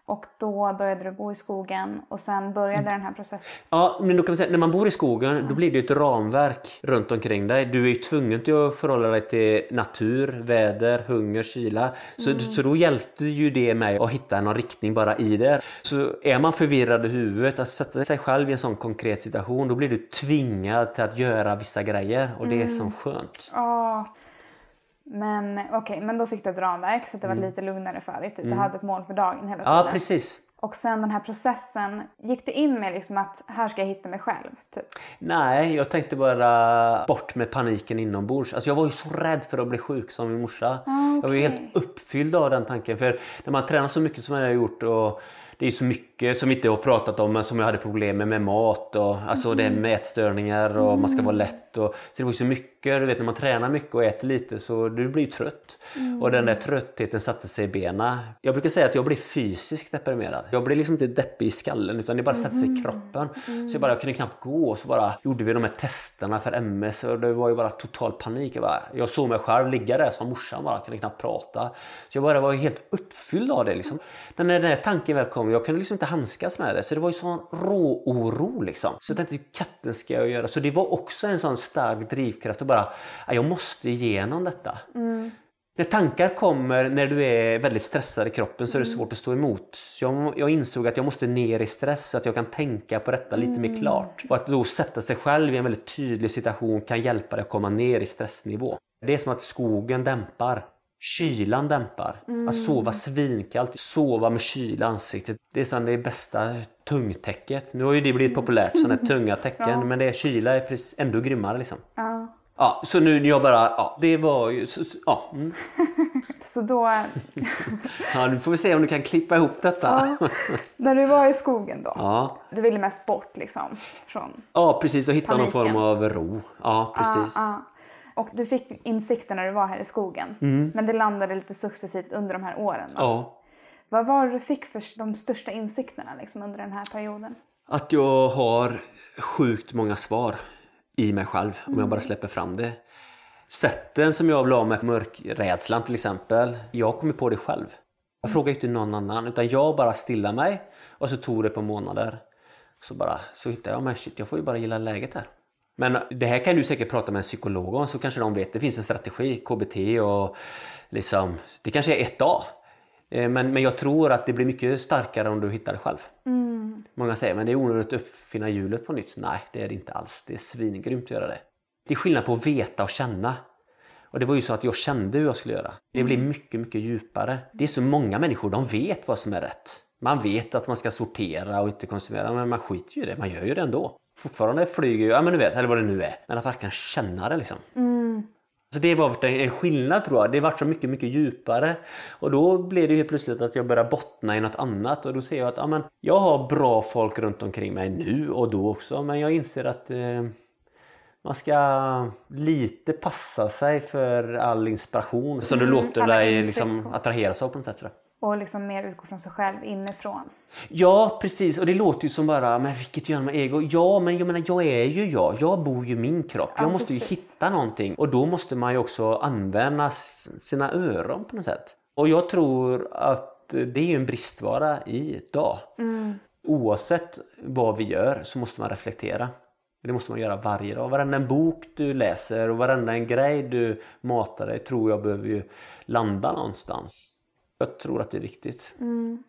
Och då började du bo i skogen och sen började den här processen. Ja, men då kan man säga när man bor i skogen då blir det ett ramverk runt omkring dig. Du är ju tvungen till att förhålla dig till natur, väder, hunger, kyla. Så, så då hjälpte ju det mig att hitta någon riktning bara i det. Så är man förvirrad i huvudet, att sätta sig själv i en sån konkret situation, då blir du tvingad till att göra vissa grejer och det är så skönt. Ja. Men okej, men då fick du ett ramverk så att det var lite lugnare för dig. Typ. Du hade ett mål på dagen hela tiden. Mm. Ja, precis. Och sen den här processen, gick du in med liksom att här ska jag hitta mig själv? Typ? Nej, jag tänkte bara bort med paniken inombords. Alltså jag var ju så rädd för att bli sjuk som min morsa. Jag var ju helt uppfylld av den tanken. För när man tränar så mycket som jag har gjort och det är så mycket som vi inte har pratat om men som jag hade problem med med mat och alltså det är med ätstörningar och man ska vara lätt. Och, så det var ju så mycket, du vet när man tränar mycket och äter lite så du blir trött. Och den där tröttheten satte sig i benen. Jag brukar säga att jag blir fysiskt deprimerad. Jag blir liksom inte deppig i skallen utan det bara sätter sig i kroppen. Så jag bara jag kunde knappt gå och så bara gjorde vi de här testerna för MS och det var ju bara total panik. Jag, bara, jag såg mig själv ligga där som morsan bara, kunde knappt prata. Så jag bara var helt uppfylld av det liksom. Men när den här tanken väl kom, jag kunde liksom inte handskas med det. Så det var ju sån rå oro liksom. Så jag tänkte, katten ska jag göra? Så det var också en sån stark drivkraft att bara, "Ja, jag måste igenom detta. När tankar kommer när du är väldigt stressad i kroppen så är det svårt att stå emot. Så jag, jag insåg att jag måste ner i stress så att jag kan tänka på detta lite mer klart. Och att då sätta sig själv i en väldigt tydlig situation kan hjälpa dig att komma ner i stressnivå. Det är som att skogen dämpar. Kylan dämpar. Att sova svinkallt, sova med kyla i ansiktet. Det är det bästa tungtäcket. Nu har ju det blivit populärt, sådana tunga tecken. Men det är kyla är precis ändå grymmare liksom. Ja. Ja, så nu när jag bara, ja det var ju, så, ja. Mm. Så då, Ja, nu får vi se om du kan klippa ihop detta. Ja, när du var i skogen då, ja. du ville mest bort liksom från precis. Och hitta någon Paniken. form av ro. Ja, precis. Ja, ja. Och du fick insikter när du var här i skogen. Men det landade lite successivt under de här åren. va? Ja. Vad var det du fick för de största insikterna liksom, under den här perioden? Att jag har sjukt många svar i mig själv om jag bara släpper fram det. Sätten som jag vill ha med mörkrädslan till exempel. Jag kommer på det själv. Jag frågar inte någon annan utan jag bara stillar mig och så tog det på månader. Så bara så hittade jag, men shit jag får ju bara gilla läget här. Men det här kan du säkert prata med en psykolog om så kanske de vet. Det finns en strategi, KBT och liksom, det kanske är ett A. Eh, Men, men jag tror att det blir mycket starkare om du hittar det själv. Många säger men det är onödigt att uppfinna hjulet på nytt. Nej, det är det inte alls. Det är svingrymt att göra det. Det är skillnad på att veta och känna. Och det var ju så att jag kände hur jag skulle göra. Det blir mycket, mycket djupare. Det är så många människor, de vet vad som är rätt. Man vet att man ska sortera och inte konsumera, men man skiter ju i det. Man gör ju det ändå. Fortfarande flyger ju, ja men du vet, eller vad det nu är. Men att verkligen känna det liksom. Så det var en skillnad tror jag. Det varit så mycket, mycket djupare. Och då blev det helt plötsligt att jag började bottna i något annat. Och då ser jag att ja, men, jag har bra folk runt omkring mig nu och då också. Men jag inser att eh, man ska lite passa sig för all inspiration som du låter alla dig liksom, attraheras av på något sätt. Jag. Och liksom mer utgå från sig själv inifrån. Ja precis och det låter ju som bara, men vilket gör ego? Ja men jag menar jag är ju jag, jag bor ju min kropp. Ja, jag måste ju precis. hitta någonting och då måste man ju också använda sina öron på något sätt. Och jag tror att det är ju en bristvara idag. Oavsett vad vi gör så måste man reflektera. Det måste man göra varje dag. Varenda en bok du läser och varenda en grej du matar dig tror jag behöver ju landa någonstans. Jag tror att det är viktigt.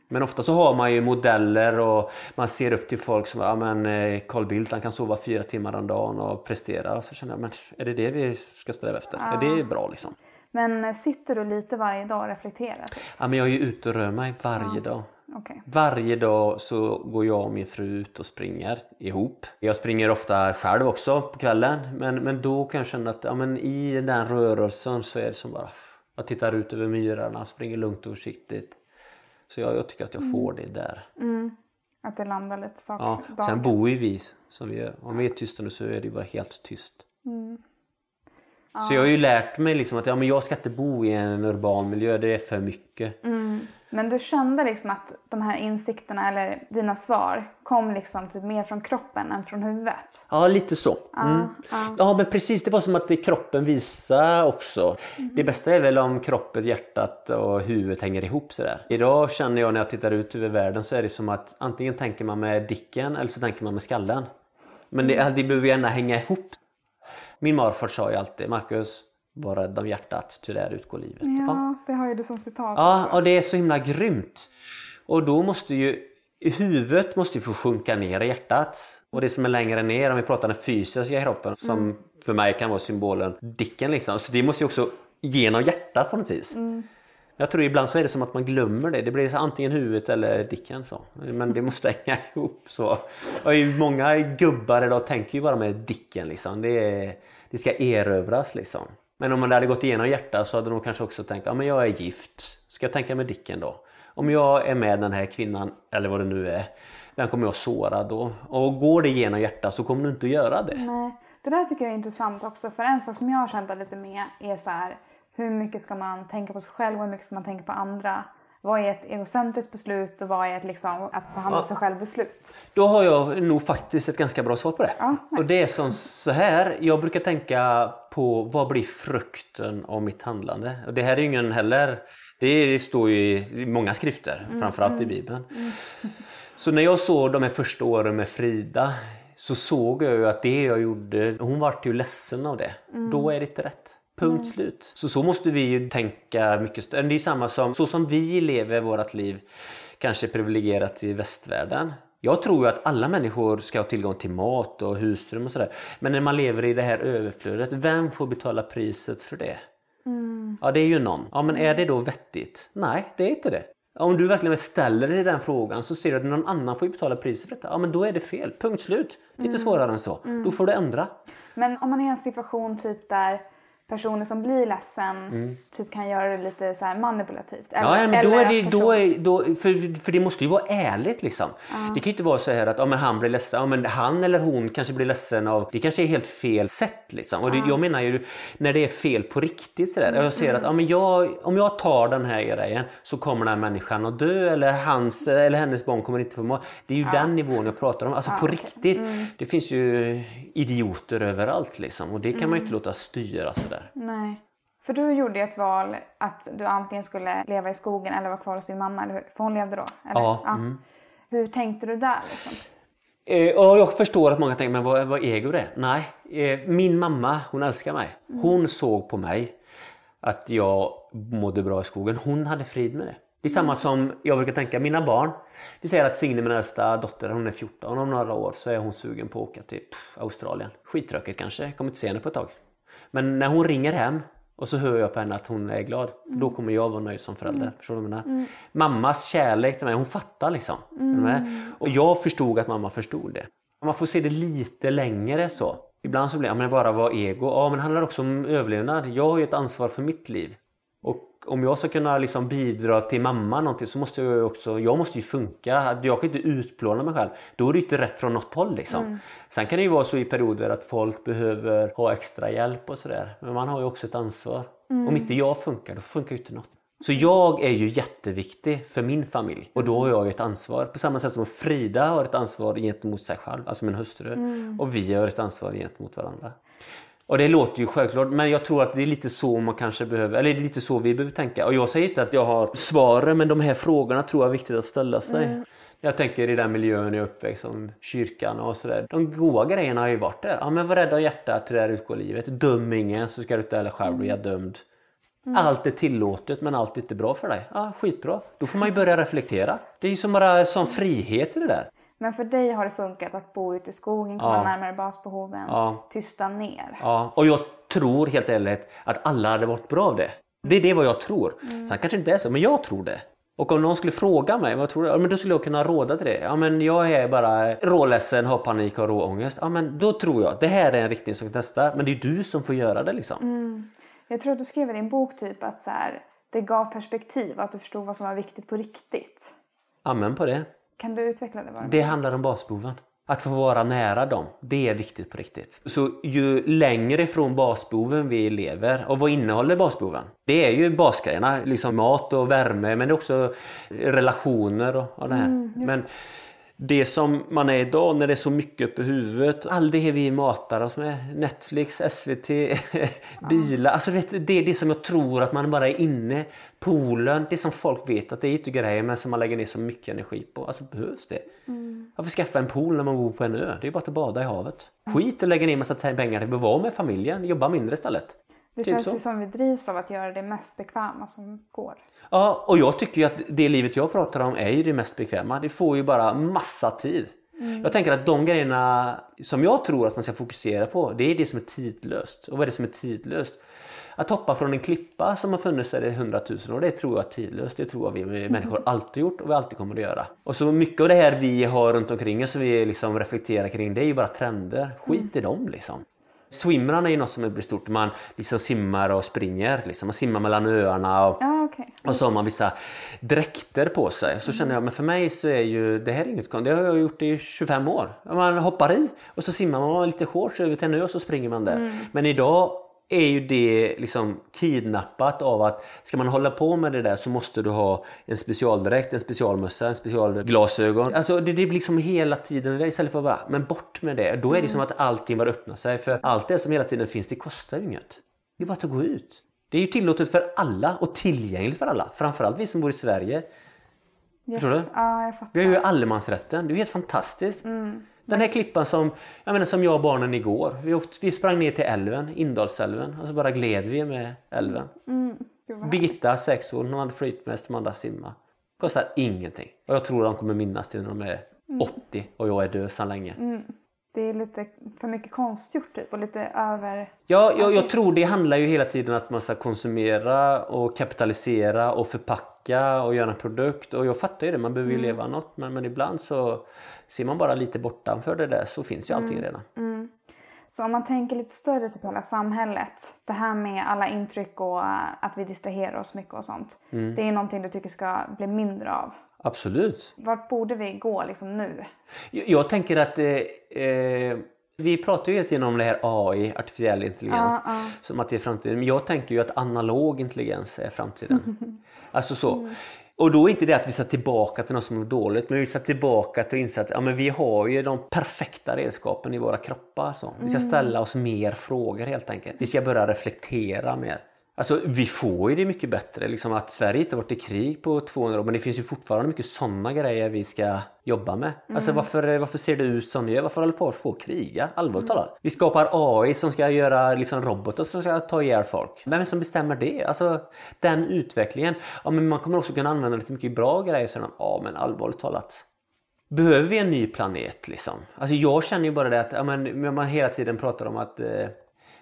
Men ofta så har man ju modeller och man ser upp till folk som ja, men eh, Carl Bildt han kan sova fyra timmar om dagen och prestera. Och så känner jag, men är det det vi ska sträva efter? Är det bra liksom? Men eh, sitter du lite varje dag och reflekterar? Typ? Ja, men jag är ju ute och rör mig varje dag. Okej. Varje dag så går jag och min fru ut och springer ihop. Jag springer ofta själv också på kvällen. Men, men då kan jag känna att ja, men i den rörelsen så är det som bara... Jag tittar ut över myrarna, springer lugnt och försiktigt. Så jag, jag tycker att jag får det där. Att det landar lite saker Ja, dagen. sen bor ju vi som vi gör. Om vi är tysta nu så är det ju bara helt tyst. Så jag har ju lärt mig liksom att ja, men jag ska inte bo i en urban miljö, det är för mycket. Men du kände liksom att de här insikterna eller dina svar kom liksom typ mer från kroppen än från huvudet? Ja, lite så. Mm. Ja, men precis. Det var som att det kroppen visade också. Det bästa är väl om kroppen, hjärtat och huvudet hänger ihop sådär. Idag känner jag när jag tittar ut över världen så är det som att antingen tänker man med dicken eller så tänker man med skallen. Men det, det behöver gärna hänga ihop. Min morfar sa ju alltid, Marcus, var rädd om hjärtat, ty där utgår livet. Ja, det har ju du som citat Ja, också. och det är så himla grymt. Och då måste ju huvudet måste ju få sjunka ner i hjärtat. Och det som är längre ner, om vi pratar den fysiska kroppen, som för mig kan vara symbolen dicken liksom. Så det måste ju också genom hjärtat på något vis. Jag tror ibland så är det som att man glömmer det. Det blir så antingen huvudet eller dicken. Så. Men det måste hänga ihop. Så. Och många gubbar idag tänker ju bara med dicken. Liksom. Det, är, det ska erövras liksom. Men om man hade gått igenom hjärtat så hade de kanske också tänkt ja men jag är gift. Ska jag tänka med dicken då? Om jag är med den här kvinnan, eller vad det nu är, vem kommer jag såra då? Och går det genom hjärtat så kommer du inte att göra det. Nej, det där tycker jag är intressant också. För en sak som jag har kämpat lite med är så här, hur mycket ska man tänka på sig själv och hur mycket ska man tänka på andra? Vad är ett egocentriskt beslut och vad är ett liksom, att ta hand om sig själv beslut? Då har jag nog faktiskt ett ganska bra svar på det. Ja, nice. Och det är som så här. Jag brukar tänka på vad blir frukten av mitt handlande? Och det här är ingen heller... Det står ju i många skrifter, Mm, framförallt i Bibeln. Så när jag såg de här första åren med Frida så såg jag ju att det jag gjorde, hon vart ju ledsen av det. Mm. Då är det inte rätt. Punkt slut. Så så måste vi ju tänka mycket större. Det är samma som så som vi lever vårt liv, kanske privilegierat i västvärlden. Jag tror ju att alla människor ska ha tillgång till mat och husrum och sådär. Men när man lever i det här överflödet, vem får betala priset för det? Ja, det är ju någon. Ja, men är det då vettigt? Nej, det är inte det. Om du verkligen ställer dig den frågan så ser du att någon annan får betala priset för detta. Ja, men då är det fel. Punkt slut. Lite svårare än så. Då får du ändra. Men om man är i en situation typ där personer som blir ledsen typ kan göra det lite så manipulativt. Mm. Ja, ja, men då eller är det, då är, då, för, för det måste ju vara ärligt liksom. Det kan ju inte vara så här att ja, men han blir ledsen, ja, men han eller hon kanske blir ledsen av, det kanske är helt fel sätt liksom. Och det, jag menar ju när det är fel på riktigt sådär. Jag ser att ja, men jag, om jag tar den här grejen så kommer den här människan att dö eller hans eller hennes barn kommer inte få mat. Det är ju den nivån jag pratar om. Alltså på okej. riktigt. Det finns ju idioter överallt liksom och det kan man ju inte låta styra sådär. Nej. För du gjorde ju ett val att du antingen skulle leva i skogen eller vara kvar hos din mamma, eller hur? För hon levde då? Eller? Ja, mm. Hur tänkte du där liksom? Eh, och jag förstår att många tänker, men vad, vad ego det? Nej, eh, min mamma, hon älskar mig. Hon såg på mig att jag mådde bra i skogen. Hon hade frid med det. Det är samma som jag brukar tänka, mina barn. Vi säger att Signe, min äldsta dotter, hon är 14. Om några år så är hon sugen på att åka till Australien. Skittråkigt kanske, kommer inte se henne på ett tag. Men när hon ringer hem och så hör jag på henne att hon är glad. Mm. Då kommer jag vara nöjd som förälder. Förstår du vad jag menar? Mammas kärlek till mig, hon fattar liksom. Mm. Och jag förstod att mamma förstod det. Man får se det lite längre så. Ibland så blir det, ja, men det bara var ego. Ja men det handlar också om överlevnad. Jag har ju ett ansvar för mitt liv. Om jag ska kunna liksom bidra till mamma någonting så måste jag också, jag måste ju funka. Jag kan inte utplåna mig själv. Då är det inte rätt från något håll liksom. Sen kan det ju vara så i perioder att folk behöver ha extra hjälp och sådär. Men man har ju också ett ansvar. Om inte jag funkar, då funkar ju inte något. Så jag är ju jätteviktig för min familj och då har jag ju ett ansvar. På samma sätt som Frida har ett ansvar gentemot sig själv, alltså min hustru. Och vi har ett ansvar gentemot varandra. Och det låter ju självklart men jag tror att det är lite så man kanske behöver, eller det är lite så vi behöver tänka. Och jag säger inte att jag har svaren men de här frågorna tror jag är viktigt att ställa sig. Jag tänker i den miljön jag är uppväxt som kyrkan och sådär. De goda grejerna har ju varit där. Ja men var rädd om hjärtat till det här utgår livet. Döm ingen så ska du inte heller själv bli dömd. Allt är tillåtet men allt är inte bra för dig. Ja, skitbra. Då får man ju börja reflektera. Det är ju som bara sån frihet i det där. Men för dig har det funkat att bo ute i skogen, komma Ja. närmare basbehoven, Ja. tysta ner. Ja, och jag tror helt ärligt att alla hade varit bra av det. Det är det vad jag tror. Sen kanske inte är så, men jag tror det. Och om någon skulle fråga mig vad tror du? Ja, men då skulle jag kunna råda till det. Ja, men jag är bara råledsen, har panik och råångest. Ja, men då tror jag det här är en riktning som kan testa. Men det är du som får göra det liksom. Jag tror att du skrev i din bok typ att så här, det gav perspektiv att du förstod vad som var viktigt på riktigt. Amen på det. Kan du utveckla det bara? Det handlar om basbehoven. Att få vara nära dem, det är viktigt på riktigt. Så ju längre ifrån basbehoven vi lever, och vad innehåller basbehoven? Det är ju basgrejerna, liksom mat och värme, men det är också relationer och, och det här. men det som man är idag när det är så mycket uppe i huvudet, allt det vi matar oss med, Netflix, SVT, bilar, alltså du, det är det som jag tror att man bara är inne, poolen, det som folk vet att det är inte grejer men som man lägger ner så mycket energi på. Alltså behövs det? Varför skaffa en pool när man bor på en ö? Det är bara att bada i havet. Skit och lägga ner massa pengar till att vara med familjen, jobba mindre istället. Det typ känns så. ju som vi drivs av att göra det mest bekväma som går. Ja, och jag tycker ju att det livet jag pratar om är ju det mest bekväma. Det får ju bara massa tid. Jag tänker att de grejerna som jag tror att man ska fokusera på, det är det som är tidlöst. Och vad är det som är tidlöst? Att hoppa från en klippa som har funnits där i hundratusen år, det tror jag är tidlöst. Det tror jag vi människor alltid gjort och vi alltid kommer att göra. Och så mycket av det här vi har runt omkring oss som vi liksom reflekterar kring, det är ju bara trender. Skit i dem liksom. Swimrun är ju något som blir stort. Man liksom simmar och springer. Liksom. Man simmar mellan öarna. Och... Ja, okej. Och så har man vissa dräkter på sig. Så känner jag, men för mig så är ju det här inget konstigt. Det har jag gjort i 25 år. Man hoppar i och så simmar man lite shorts över till en ö och så springer man där. Men idag är ju det liksom kidnappat av att ska man hålla på med det där så måste du ha en specialdräkt, en specialmössa, en specialglasögon. Alltså det, det blir liksom hela tiden det istället för att bara, men bort med det. Då är det som att allting bara öppnar sig. För allt det som hela tiden finns, det kostar ju inget. Det är bara att gå ut. Det är ju tillåtet för alla och tillgängligt för alla. Framförallt vi som bor i Sverige. Förstår du? Ja, jag fattar. Vi har ju allemansrätten. Det är ju helt fantastiskt. Den här klippan som jag, menar, som jag och barnen igår. Vi, åkte, vi sprang ner till älven, Indalsälven. Och så bara gled vi med älven. Vad Birgitta, sex år, hon hade flytmest, de andra simma. Kostar ingenting. Och jag tror de kommer minnas till när de är 80 och jag är död sedan länge. Det är lite för mycket konstgjort typ och lite över... Ja, jag, jag tror det handlar ju hela tiden att man ska konsumera och kapitalisera och förpacka och göra en produkt. Och jag fattar ju det, man behöver ju leva något. Men, men ibland så ser man bara lite bortanför det där så finns ju allting redan. Så om man tänker lite större, typ hela samhället. Det här med alla intryck och eh, att vi distraherar oss mycket och sånt. Det är någonting du tycker ska bli mindre av. Absolut. Vart borde vi gå liksom nu? Jag, jag tänker att eh, eh, vi pratar ju hela tiden om det här AI, artificiell intelligens, Ja, ja. som att det är framtiden. Men jag tänker ju att analog intelligens är framtiden. alltså så. Och då är inte det att vi ska tillbaka till något som är dåligt, men vi ska tillbaka till att inse att ja, men vi har ju de perfekta redskapen i våra kroppar. Så. Vi ska ställa oss mer frågor helt enkelt. Vi ska börja reflektera mer. Alltså vi får ju det mycket bättre. Liksom att Sverige inte varit i krig på 200 år men det finns ju fortfarande mycket sådana grejer vi ska jobba med. Alltså varför, varför ser det ut som det gör? Varför håller på att kriga? Allvarligt talat. Vi skapar AI som ska göra liksom robotar som ska ta ihjäl folk. Vem det som bestämmer det? Alltså den utvecklingen. Ja men man kommer också kunna använda lite mycket bra grejer. Så ja men allvarligt talat. Behöver vi en ny planet liksom? Alltså jag känner ju bara det att ja, men, man hela tiden pratar om att eh,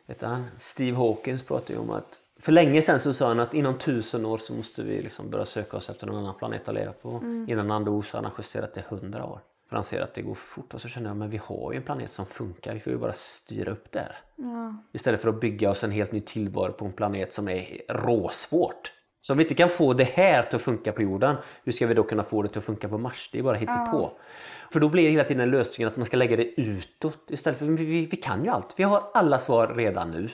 vet han, Steve Hawkins pratar ju om att för länge sedan så sa han att inom tusen år så måste vi liksom börja söka oss efter en annan planet att leva på. Mm. Innan han dog så hade han justerat det hundra år. För han ser att det går fort och så känner jag men vi har ju en planet som funkar. Vi får ju bara styra upp där. Ja. Istället för att bygga oss en helt ny tillvaro på en planet som är råsvårt. Så om vi inte kan få det här till att funka på jorden, hur ska vi då kunna få det till att funka på Mars? Det är bara hitta på. För då blir det hela tiden lösningen att man ska lägga det utåt istället för vi, vi, vi kan ju allt. Vi har alla svar redan nu.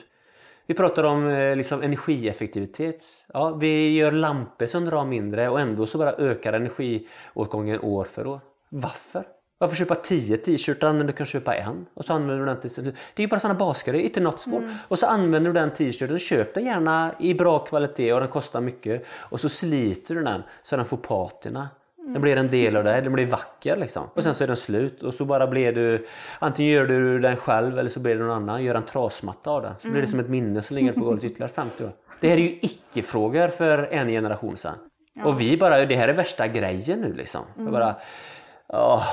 Vi pratar om eh, liksom, energieffektivitet. Ja, vi gör lampor som drar mindre och ändå så bara ökar energiåtgången år för år. Varför? Varför köpa 10 t-shirtar när du kan köpa en? Och så använder du den till... Det är bara sådana basgrejer, inte något svårt. Mm. Och så använder du den t-shirten, köp den gärna i bra kvalitet och den kostar mycket. Och så sliter du den så den får patina. Den blir en del av dig, den blir vacker liksom. Och sen så är den slut och så bara blir du Antingen gör du den själv eller så blir det någon annan gör en trasmatta av den. Så blir det som ett minne som ligger på golvet ytterligare 50 år. Det här är ju icke-frågor för en generation sedan. Ja. Och vi bara, det här är värsta grejen nu liksom. Mm. Bara, åh,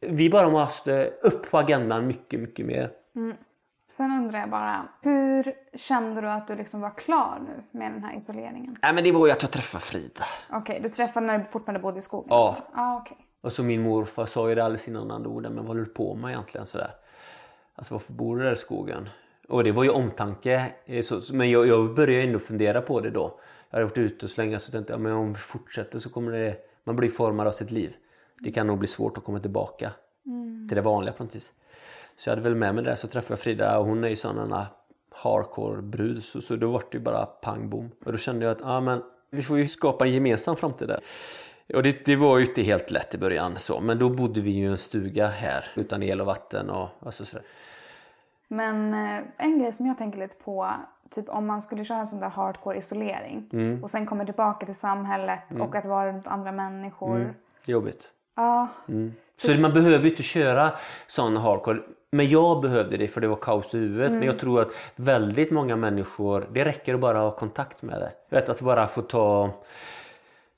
vi bara måste upp på agendan mycket, mycket mer. Mm. Sen undrar jag bara, hur kände du att du liksom var klar nu med den här isoleringen? Nej men det var ju att jag träffade Frida. Okej, okay, du träffade när du fortfarande bodde i skogen? Ja. Alltså. Ah, okay. Och så min morfar sa ju det alldeles innan han dog, men vad håller du på med egentligen sådär? Alltså varför bor du där i skogen? Och det var ju omtanke. Eh, men jag, jag började ändå fundera på det då. Jag hade varit ute så länge så tänkte jag, men om vi fortsätter så kommer det, man blir formad av sitt liv. Det kan nog bli svårt att komma tillbaka mm. till det vanliga på något vis. Så jag hade väl med mig det så träffade jag Frida och hon är ju sån hardcore brud så, så då var det ju bara pang bom. Och då kände jag att ah, men, vi får ju skapa en gemensam framtid där. Och det, det, var ju inte helt lätt i början så men då bodde vi ju i en stuga här utan el och vatten och alltså sådär. Men eh, en grej som jag tänker lite på, typ om man skulle köra en sån där hardcore isolering mm. och sen kommer tillbaka till samhället mm. och att vara runt andra människor. Mm. Jobbigt. Ja. Mm. Så man behöver ju inte köra sån hardcore. Men jag behövde det för det var kaos i huvudet. Mm. Men jag tror att väldigt många människor, det räcker att bara ha kontakt med det. Jag vet att bara få ta...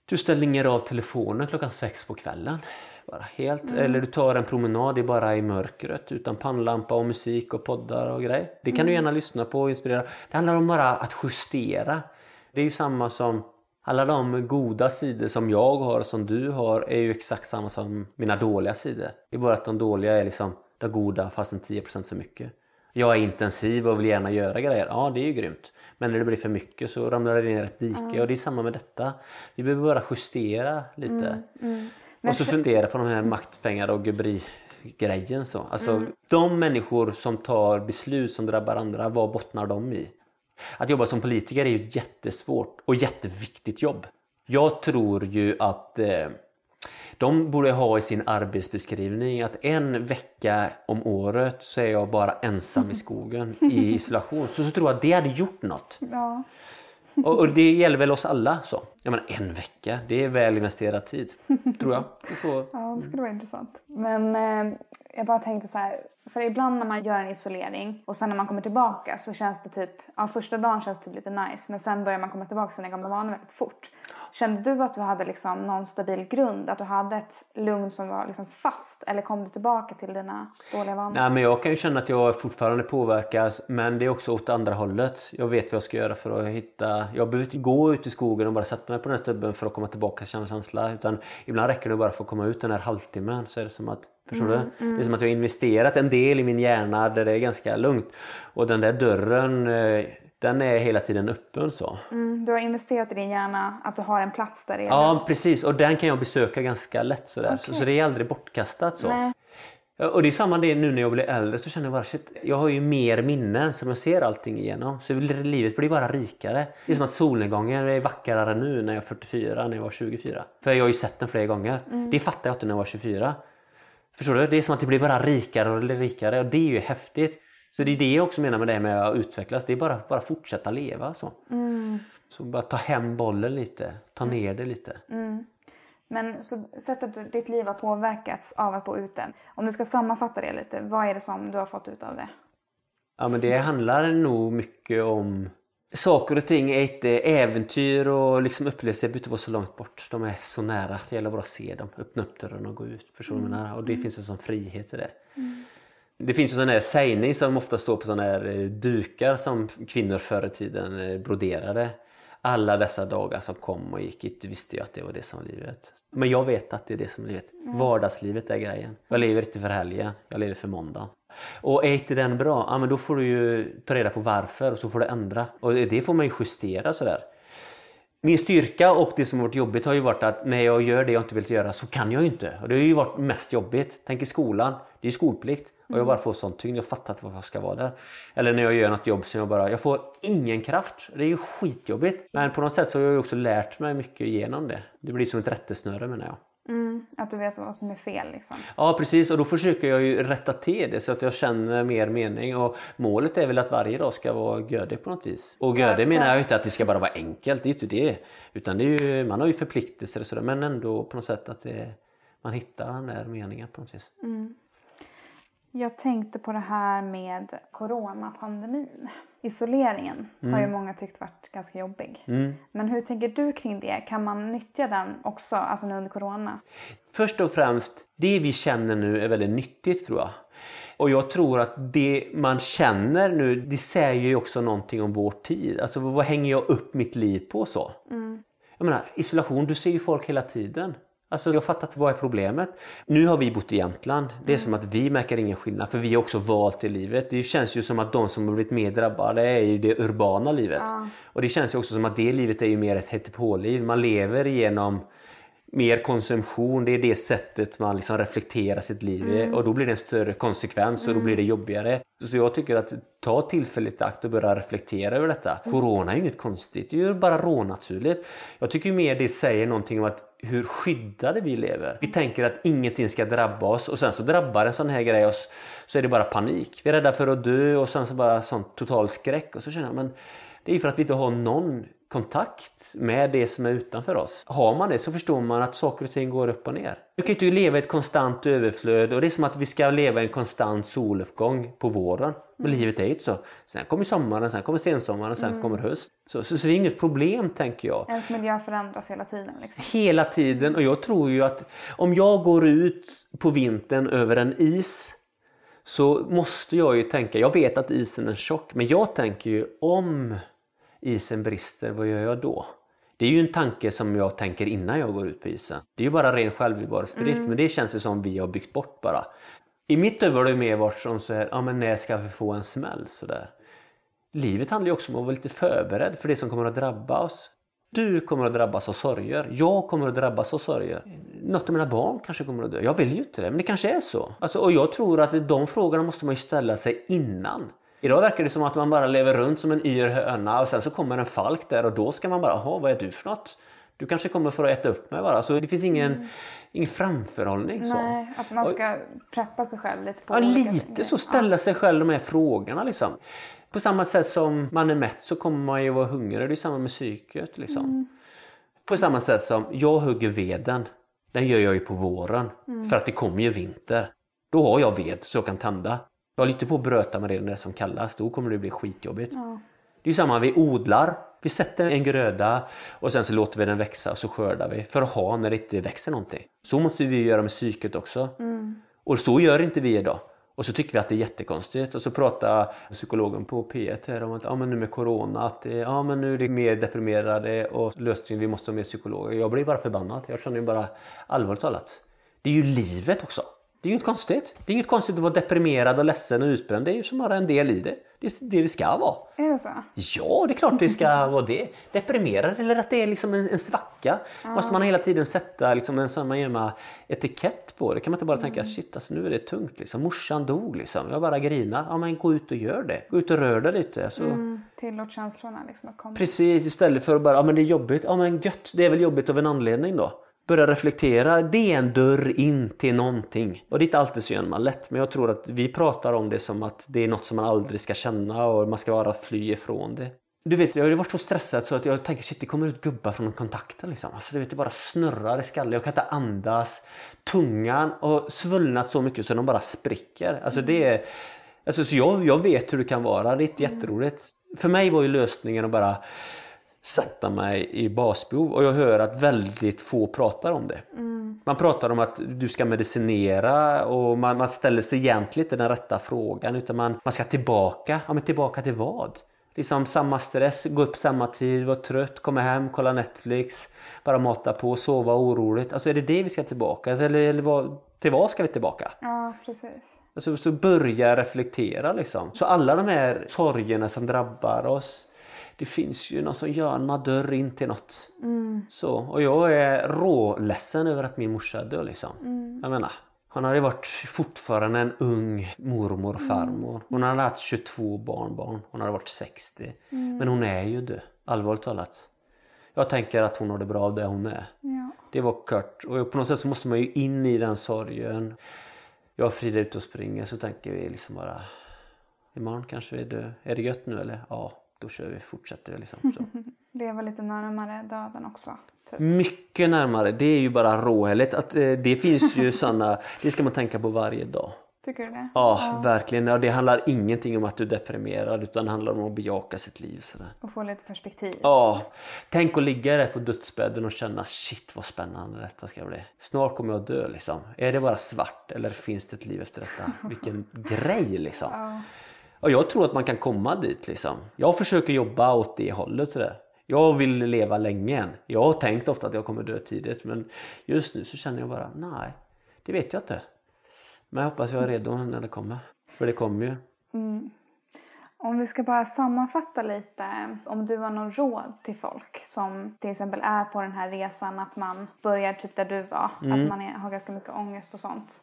Du stänger av telefonen klockan sex på kvällen. Bara helt. Mm. Eller du tar en promenad det är bara i mörkret utan pannlampa och musik och poddar och grejer. Det kan mm. du gärna lyssna på och inspirera. Det handlar om bara att justera. Det är ju samma som alla de goda sidor som jag har och som du har är ju exakt samma som mina dåliga sidor. Det är bara att de dåliga är liksom det goda fast en 10% för mycket. Jag är intensiv och vill gärna göra grejer. Ja, det är ju grymt. Men när det blir för mycket så ramlar det ner ett dike mm. och det är samma med detta. Vi behöver bara justera lite. Mm, mm. Och så fundera på de här maktpengar och grejen så. Alltså mm. de människor som tar beslut som drabbar andra, vad bottnar de i? Att jobba som politiker är ju ett jättesvårt och jätteviktigt jobb. Jag tror ju att eh, de borde ha i sin arbetsbeskrivning att en vecka om året så är jag bara ensam i skogen i isolation. Så, så tror jag att det hade gjort något. Ja. Och, och, det gäller väl oss alla så. Jag menar, en vecka, det är väl investerad tid. Tror jag. Får... Ja, det skulle vara intressant. Men eh, jag bara tänkte så här, för ibland när man gör en isolering och sen när man kommer tillbaka så känns det typ, ja första dagen känns det typ lite nice men sen börjar man komma tillbaka till sina gamla vanor väldigt fort. Kände du att du hade liksom någon stabil grund? Att du hade ett lugn som var liksom fast? Eller kom du tillbaka till dina dåliga vanor? Nej, men jag kan ju känna att jag fortfarande påverkas. Men det är också åt andra hållet. Jag vet vad jag ska göra för att hitta... Jag behöver inte gå ut i skogen och bara sätta mig på den här stubben för att komma tillbaka till samma känsla. Utan ibland räcker det bara för att komma ut den här halvtimmen. Så är det som att Förstår mm, du? Mm. Det är som att jag har investerat en del i min hjärna där det är ganska lugnt. Och den där dörren eh, den är hela tiden öppen så. Mm, du har investerat i din hjärna, att du har en plats där det är Ja precis och den kan jag besöka ganska lätt sådär. Okay. Så, så det är aldrig bortkastat så. Nej. Och det är samma det nu när jag blir äldre så känner jag bara shit, jag har ju mer minnen som jag ser allting igenom. Så livet blir bara rikare. Det är som att solnedgången är vackrare nu när jag är 44 när jag var 24. För jag har ju sett den flera gånger. Mm. Det fattade jag inte när jag var 24. Förstår du? Det är som att det blir bara rikare och rikare och det är ju häftigt. Så det är det jag också menar med det här med att utvecklas. Det är bara bara fortsätta leva så. Så bara ta hem bollen lite, ta ner det lite. Men så sättet ditt liv har påverkats av att bo ute. Om du ska sammanfatta det lite, vad är det som du har fått ut av det? Ja men det handlar nog mycket om Saker och ting är inte äventyr och liksom upplevelser behöver inte vara så långt bort. De är så nära. Det gäller bara att se dem, öppna upp dörren och gå ut. Förstår menar? Och det finns en sån frihet i det. Det finns ju sån här sägning som ofta står på såna här eh, dukar som kvinnor förr i tiden eh, broderade. Alla dessa dagar som kom och gick, inte visste jag att det var det som var livet. Men jag vet att det är det som är livet. Vardagslivet är grejen. Jag lever inte för helgen, jag lever för måndagen. Och är inte den bra, ja men då får du ju ta reda på varför och så får du ändra. Och det får man ju justera sådär. Min styrka och det som har varit jobbigt har ju varit att när jag gör det jag inte vill göra så kan jag ju inte. Och det har ju varit mest jobbigt. Tänk i skolan, det är ju skolplikt. Och jag bara får sån tyngd, jag fattar inte varför jag ska vara där. Eller när jag gör något jobb som jag bara, jag får ingen kraft. Det är ju skitjobbigt. Men på något sätt så har jag ju också lärt mig mycket genom det. Det blir som ett rättesnöre menar jag. Att du vet vad som är fel liksom. Ja precis och då försöker jag ju rätta till det så att jag känner mer mening och målet är väl att varje dag ska vara gödig på något vis. Och gödig menar jag inte att det ska bara vara enkelt, det är ju inte det. Utan det är ju, man har ju förpliktelser och sådär men ändå på något sätt att det, man hittar den där meningen på något vis. Jag tänkte på det här med coronapandemin. Isoleringen har ju många tyckt varit ganska jobbig. Men hur tänker du kring det? Kan man nyttja den också, alltså nu under corona? Först och främst, det vi känner nu är väldigt nyttigt tror jag. Och jag tror att det man känner nu, det säger ju också någonting om vår tid. Alltså vad hänger jag upp mitt liv på så? Jag menar, isolation, du ser ju folk hela tiden. Alltså jag fattar inte vad är problemet. Nu har vi bott i Jämtland. Det är som att vi märker ingen skillnad för vi har också valt det livet. Det känns ju som att de som har blivit mer drabbade är ju det urbana livet. Och det känns ju också som att det livet är ju mer ett hittepåliv. Man lever igenom mer konsumtion, det är det sättet man liksom reflekterar sitt liv i och då blir det en större konsekvens och då blir det jobbigare. Så jag tycker att ta tillfället i akt och börja reflektera över detta. Corona är ju inget konstigt, det är ju bara rånaturligt. Jag tycker mer det säger någonting om att hur skyddade vi lever. Vi tänker att ingenting ska drabba oss och sen så drabbar en sån här grej oss så är det bara panik. Vi är rädda för att dö och sen så bara sån total skräck och så känner jag men det är för att vi inte har någon kontakt med det som är utanför oss. Har man det så förstår man att saker och ting går upp och ner. Du kan ju inte leva i ett konstant överflöd och det är som att vi ska leva i en konstant soluppgång på våren. Men livet är ju inte så. Sen kommer sommaren, sen kommer sensommaren, sen kommer höst. Så, så, så det är inget problem tänker jag. Ens miljö förändras hela tiden. Liksom. Hela tiden och jag tror ju att om jag går ut på vintern över en is så måste jag ju tänka, jag vet att isen är tjock, men jag tänker ju om isen brister, vad gör jag då? Det är ju en tanke som jag tänker innan jag går ut på isen. Det är ju bara ren självbevarelsedrift men det känns ju som vi har byggt bort bara. I mitt huvud har det mer varit som så här, ja men när ska vi få en smäll sådär. Livet handlar ju också om att vara lite förberedd för det som kommer att drabba oss. Du kommer att drabbas av sorger. Jag kommer att drabbas av sorger. Något av mina barn kanske kommer att dö. Jag vill ju inte det, men det kanske är så. Alltså, och jag tror att de frågorna måste man ju ställa sig innan. Idag verkar det som att man bara lever runt som en yr höna och sen så kommer en falk där och då ska man bara, jaha vad är du för något? Du kanske kommer för att äta upp mig bara. Så det finns ingen, ingen framförhållning. Så. Nej, att man ska preppa sig själv lite på Ja, lite grejer. så. Ställa sig själv de här frågorna liksom. På samma sätt som man är mätt så kommer man ju vara hungrig. Det är samma med psyket liksom. På samma sätt som jag hugger veden. Den gör jag ju på våren. För att det kommer ju vinter. Då har jag ved så jag kan tända. Jag har lite på att bröta med det när det är som kallast. Då kommer det bli skitjobbigt. Det är ju samma, vi odlar. Vi sätter en gröda och sen så låter vi den växa och så skördar vi för att ha när det inte växer någonting. Så måste vi göra med psyket också. Och så gör inte vi idag. Och så tycker vi att det är jättekonstigt. Och så pratar psykologen på P1 här om att ja, men nu med Corona, att ja, men nu är det mer deprimerade och lösningen vi måste ha mer psykologer. Jag blir bara förbannad. Jag känner ju bara allvarligt talat. Det är ju livet också. Det är ju inget konstigt. Det är inget konstigt att vara deprimerad och ledsen och utbränd. Det är ju som bara en del i det. Det är det vi ska vara. Är det så? Ja, det är klart det ska vara det. Deprimerad eller att det är liksom en, en svacka. Måste man hela tiden sätta liksom en sån man etikett på det? Kan man inte bara tänka shit alltså, nu är det tungt liksom. Morsan dog liksom. Jag bara grinar. Ja men gå ut och gör det. Gå ut och rör dig lite. Så. Mm, tillåt känslorna liksom att komma. Precis istället för att bara, ja men det är jobbigt. Ja men gött, det är väl jobbigt av en anledning då. Börja reflektera, det är en dörr in till någonting. Och det är inte alltid så gör man lätt, men jag tror att vi pratar om det som att det är något som man aldrig ska känna och man ska bara fly ifrån det. Du vet, jag har varit så stressad så att jag tänker shit, det kommer ut gubbar från kontakten liksom. Alltså, du vet, det bara snurrar i skallen, jag kan inte andas. Tungan har svullnat så mycket så den bara spricker. Alltså det är... Alltså, så jag, jag vet hur det kan vara, det är inte jätteroligt. För mig var ju lösningen att bara sätta mig i basbehov och jag hör att väldigt få pratar om det. Mm. Man pratar om att du ska medicinera och man, man ställer sig egentligen inte den rätta frågan utan man, man ska tillbaka. Ja men tillbaka till vad? Liksom samma stress, gå upp samma tid, vara trött, komma hem, kolla Netflix, bara mata på, sova oroligt. Alltså är det det vi ska tillbaka? Eller, eller vad, till vad ska vi tillbaka? Ja, precis. Alltså, så börja reflektera liksom. Så alla de här sorgerna som drabbar oss det finns ju någon som gör en dörr in till något. Mm. Så, och jag är råledsen över att min morsa dör liksom. Mm. Jag menar, hon hade varit fortfarande en ung mormor och farmor. Hon hade haft 22 barnbarn. Hon hade varit 60. Mm. Men hon är ju död, allvarligt talat. Jag tänker att hon har det bra av det hon är. Ja. Det var kort. Och på något sätt så måste man ju in i den sorgen. Jag och Frida är ute och springer så tänker vi liksom bara Imorgon kanske vi är död. Är det gött nu eller? Ja, då kör vi, fortsätter vi liksom. Så. Leva lite närmare döden också. Typ. Mycket närmare. Det är ju bara råhälligt. Att, eh, det finns ju sådana, det ska man tänka på varje dag. Tycker du det? Ja, ja. verkligen. Ja, det handlar ingenting om att du är deprimerad utan det handlar om att bejaka sitt liv. Sådär. Och få lite perspektiv. Ja. Tänk att ligga där på dödsbädden och känna shit vad spännande detta ska bli. Snart kommer jag att dö liksom. Är det bara svart eller finns det ett liv efter detta? Vilken grej liksom. Ja. Och jag tror att man kan komma dit liksom. Jag försöker jobba åt det hållet sådär. Jag vill leva länge än. Jag har tänkt ofta att jag kommer dö tidigt men just nu så känner jag bara nej, det vet jag inte. Men jag hoppas jag är redo när det kommer. För det kommer ju. Mm. Om vi ska bara sammanfatta lite, om du har någon råd till folk som till exempel är på den här resan att man börjar typ där du var, mm. att man är, har ganska mycket ångest och sånt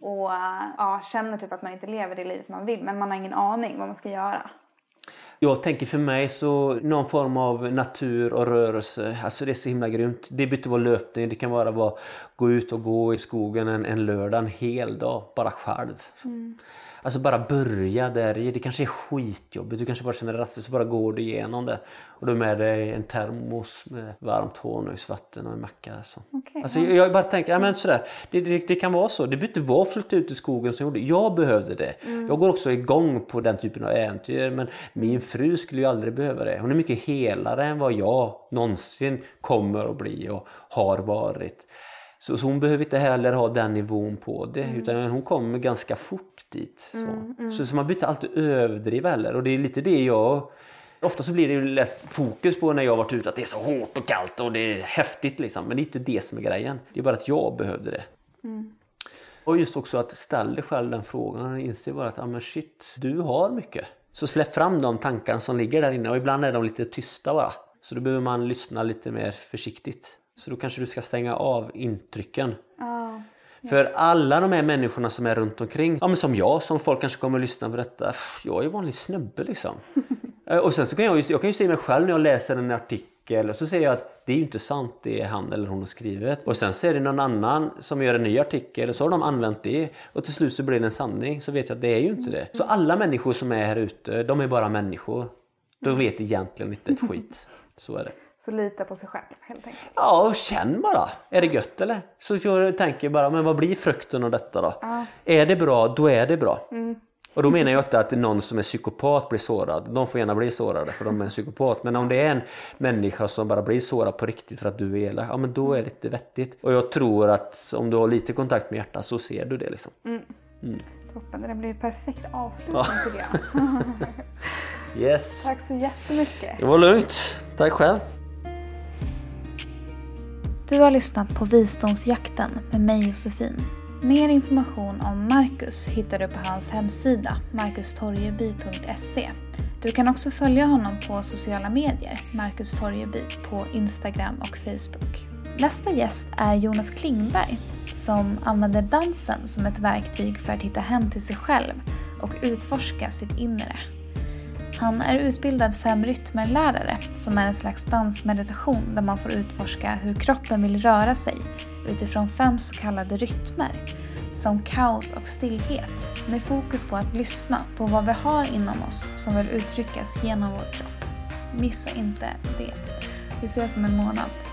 och ja, känner typ att man inte lever det livet man vill men man har ingen aning vad man ska göra. Jag tänker för mig så någon form av natur och rörelse, alltså det är så himla grymt. Det behöver inte vara löpning, det kan vara att gå ut och gå i skogen en, en lördag, en hel dag, bara själv. Mm. Alltså bara börja där. Det kanske är skitjobbigt. Du kanske bara känner dig rastlös så bara går du igenom det. Och du har med dig en termos med varmt honungsvatten och en macka. Så. Okay, alltså, jag, jag bara tänker, ja, men sådär, det, det, det, kan vara så. Det behöver inte vara att flytta ut i skogen som gjorde. Jag behövde det. Mm. Jag går också igång på den typen av äventyr. Men min fru skulle ju aldrig behöva det. Hon är mycket helare än vad jag någonsin kommer att bli och har varit. Så, så, hon behöver inte heller ha den nivån på det mm. utan hon kommer ganska fort dit. Så, mm, mm. så, så man behöver inte alltid överdriva heller och det är lite det jag Ofta så blir det ju läst fokus på när jag varit ute att det är så hårt och kallt och det är häftigt liksom. Men det är inte det som är grejen. Det är bara att jag behövde det. Mm. Och just också att ställa dig själv den frågan och inse bara att ah, men shit, du har mycket. Så släpp fram de tankarna som ligger där inne och ibland är de lite tysta bara. Så då behöver man lyssna lite mer försiktigt. Så då kanske du ska stänga av intrycken. Oh. För alla de här människorna som är runt omkring, ja, men som jag, som folk kanske kommer att lyssna på detta. Jag är ju vanlig snubbe liksom. Eh, och sen så kan jag, jag kan ju se mig själv när jag läser en artikel och så säger jag att det är ju inte sant det han eller hon har skrivit. Och sen så är det någon annan som gör en ny artikel och så har de använt det och till slut så blir det en sanning. Så vet jag att det är ju inte det. Så alla människor som är här ute, de är bara människor. De vet egentligen inte ett skit. Så är det. Så lita på sig själv helt enkelt. Ja, och känn bara. Är det gött eller? Så jag tänker bara, men vad blir frukten av detta då? Ja. Är det bra, då är det bra. Mm. Och då menar jag inte att någon som är psykopat blir sårad. De får gärna bli sårade för de är en psykopat. Men om det är en människa som bara blir sårad på riktigt för att du är elak, ja men då är det inte vettigt. Och jag tror att om du har lite kontakt med hjärtat så ser du det liksom. Mm. Mm. Toppen, det blir perfekt avslutning ja. tycker jag. yes. Tack så jättemycket. Det var lugnt. Tack själv. Du har lyssnat på Visdomsjakten med mig Josefin. Mer information om Marcus hittar du på hans hemsida marcustorgeby.se. Du kan också följa honom på sociala medier, Marcus Torjeby, på Instagram och Facebook. Nästa gäst är Jonas Klingberg som använder dansen som ett verktyg för att hitta hem till sig själv och utforska sitt inre. Han är utbildad fem rytmerlärare som är en slags dansmeditation där man får utforska hur kroppen vill röra sig utifrån fem så kallade rytmer som kaos och stillhet med fokus på att lyssna på vad vi har inom oss som vill uttryckas genom vår kropp. Missa inte det. Vi ses om en månad.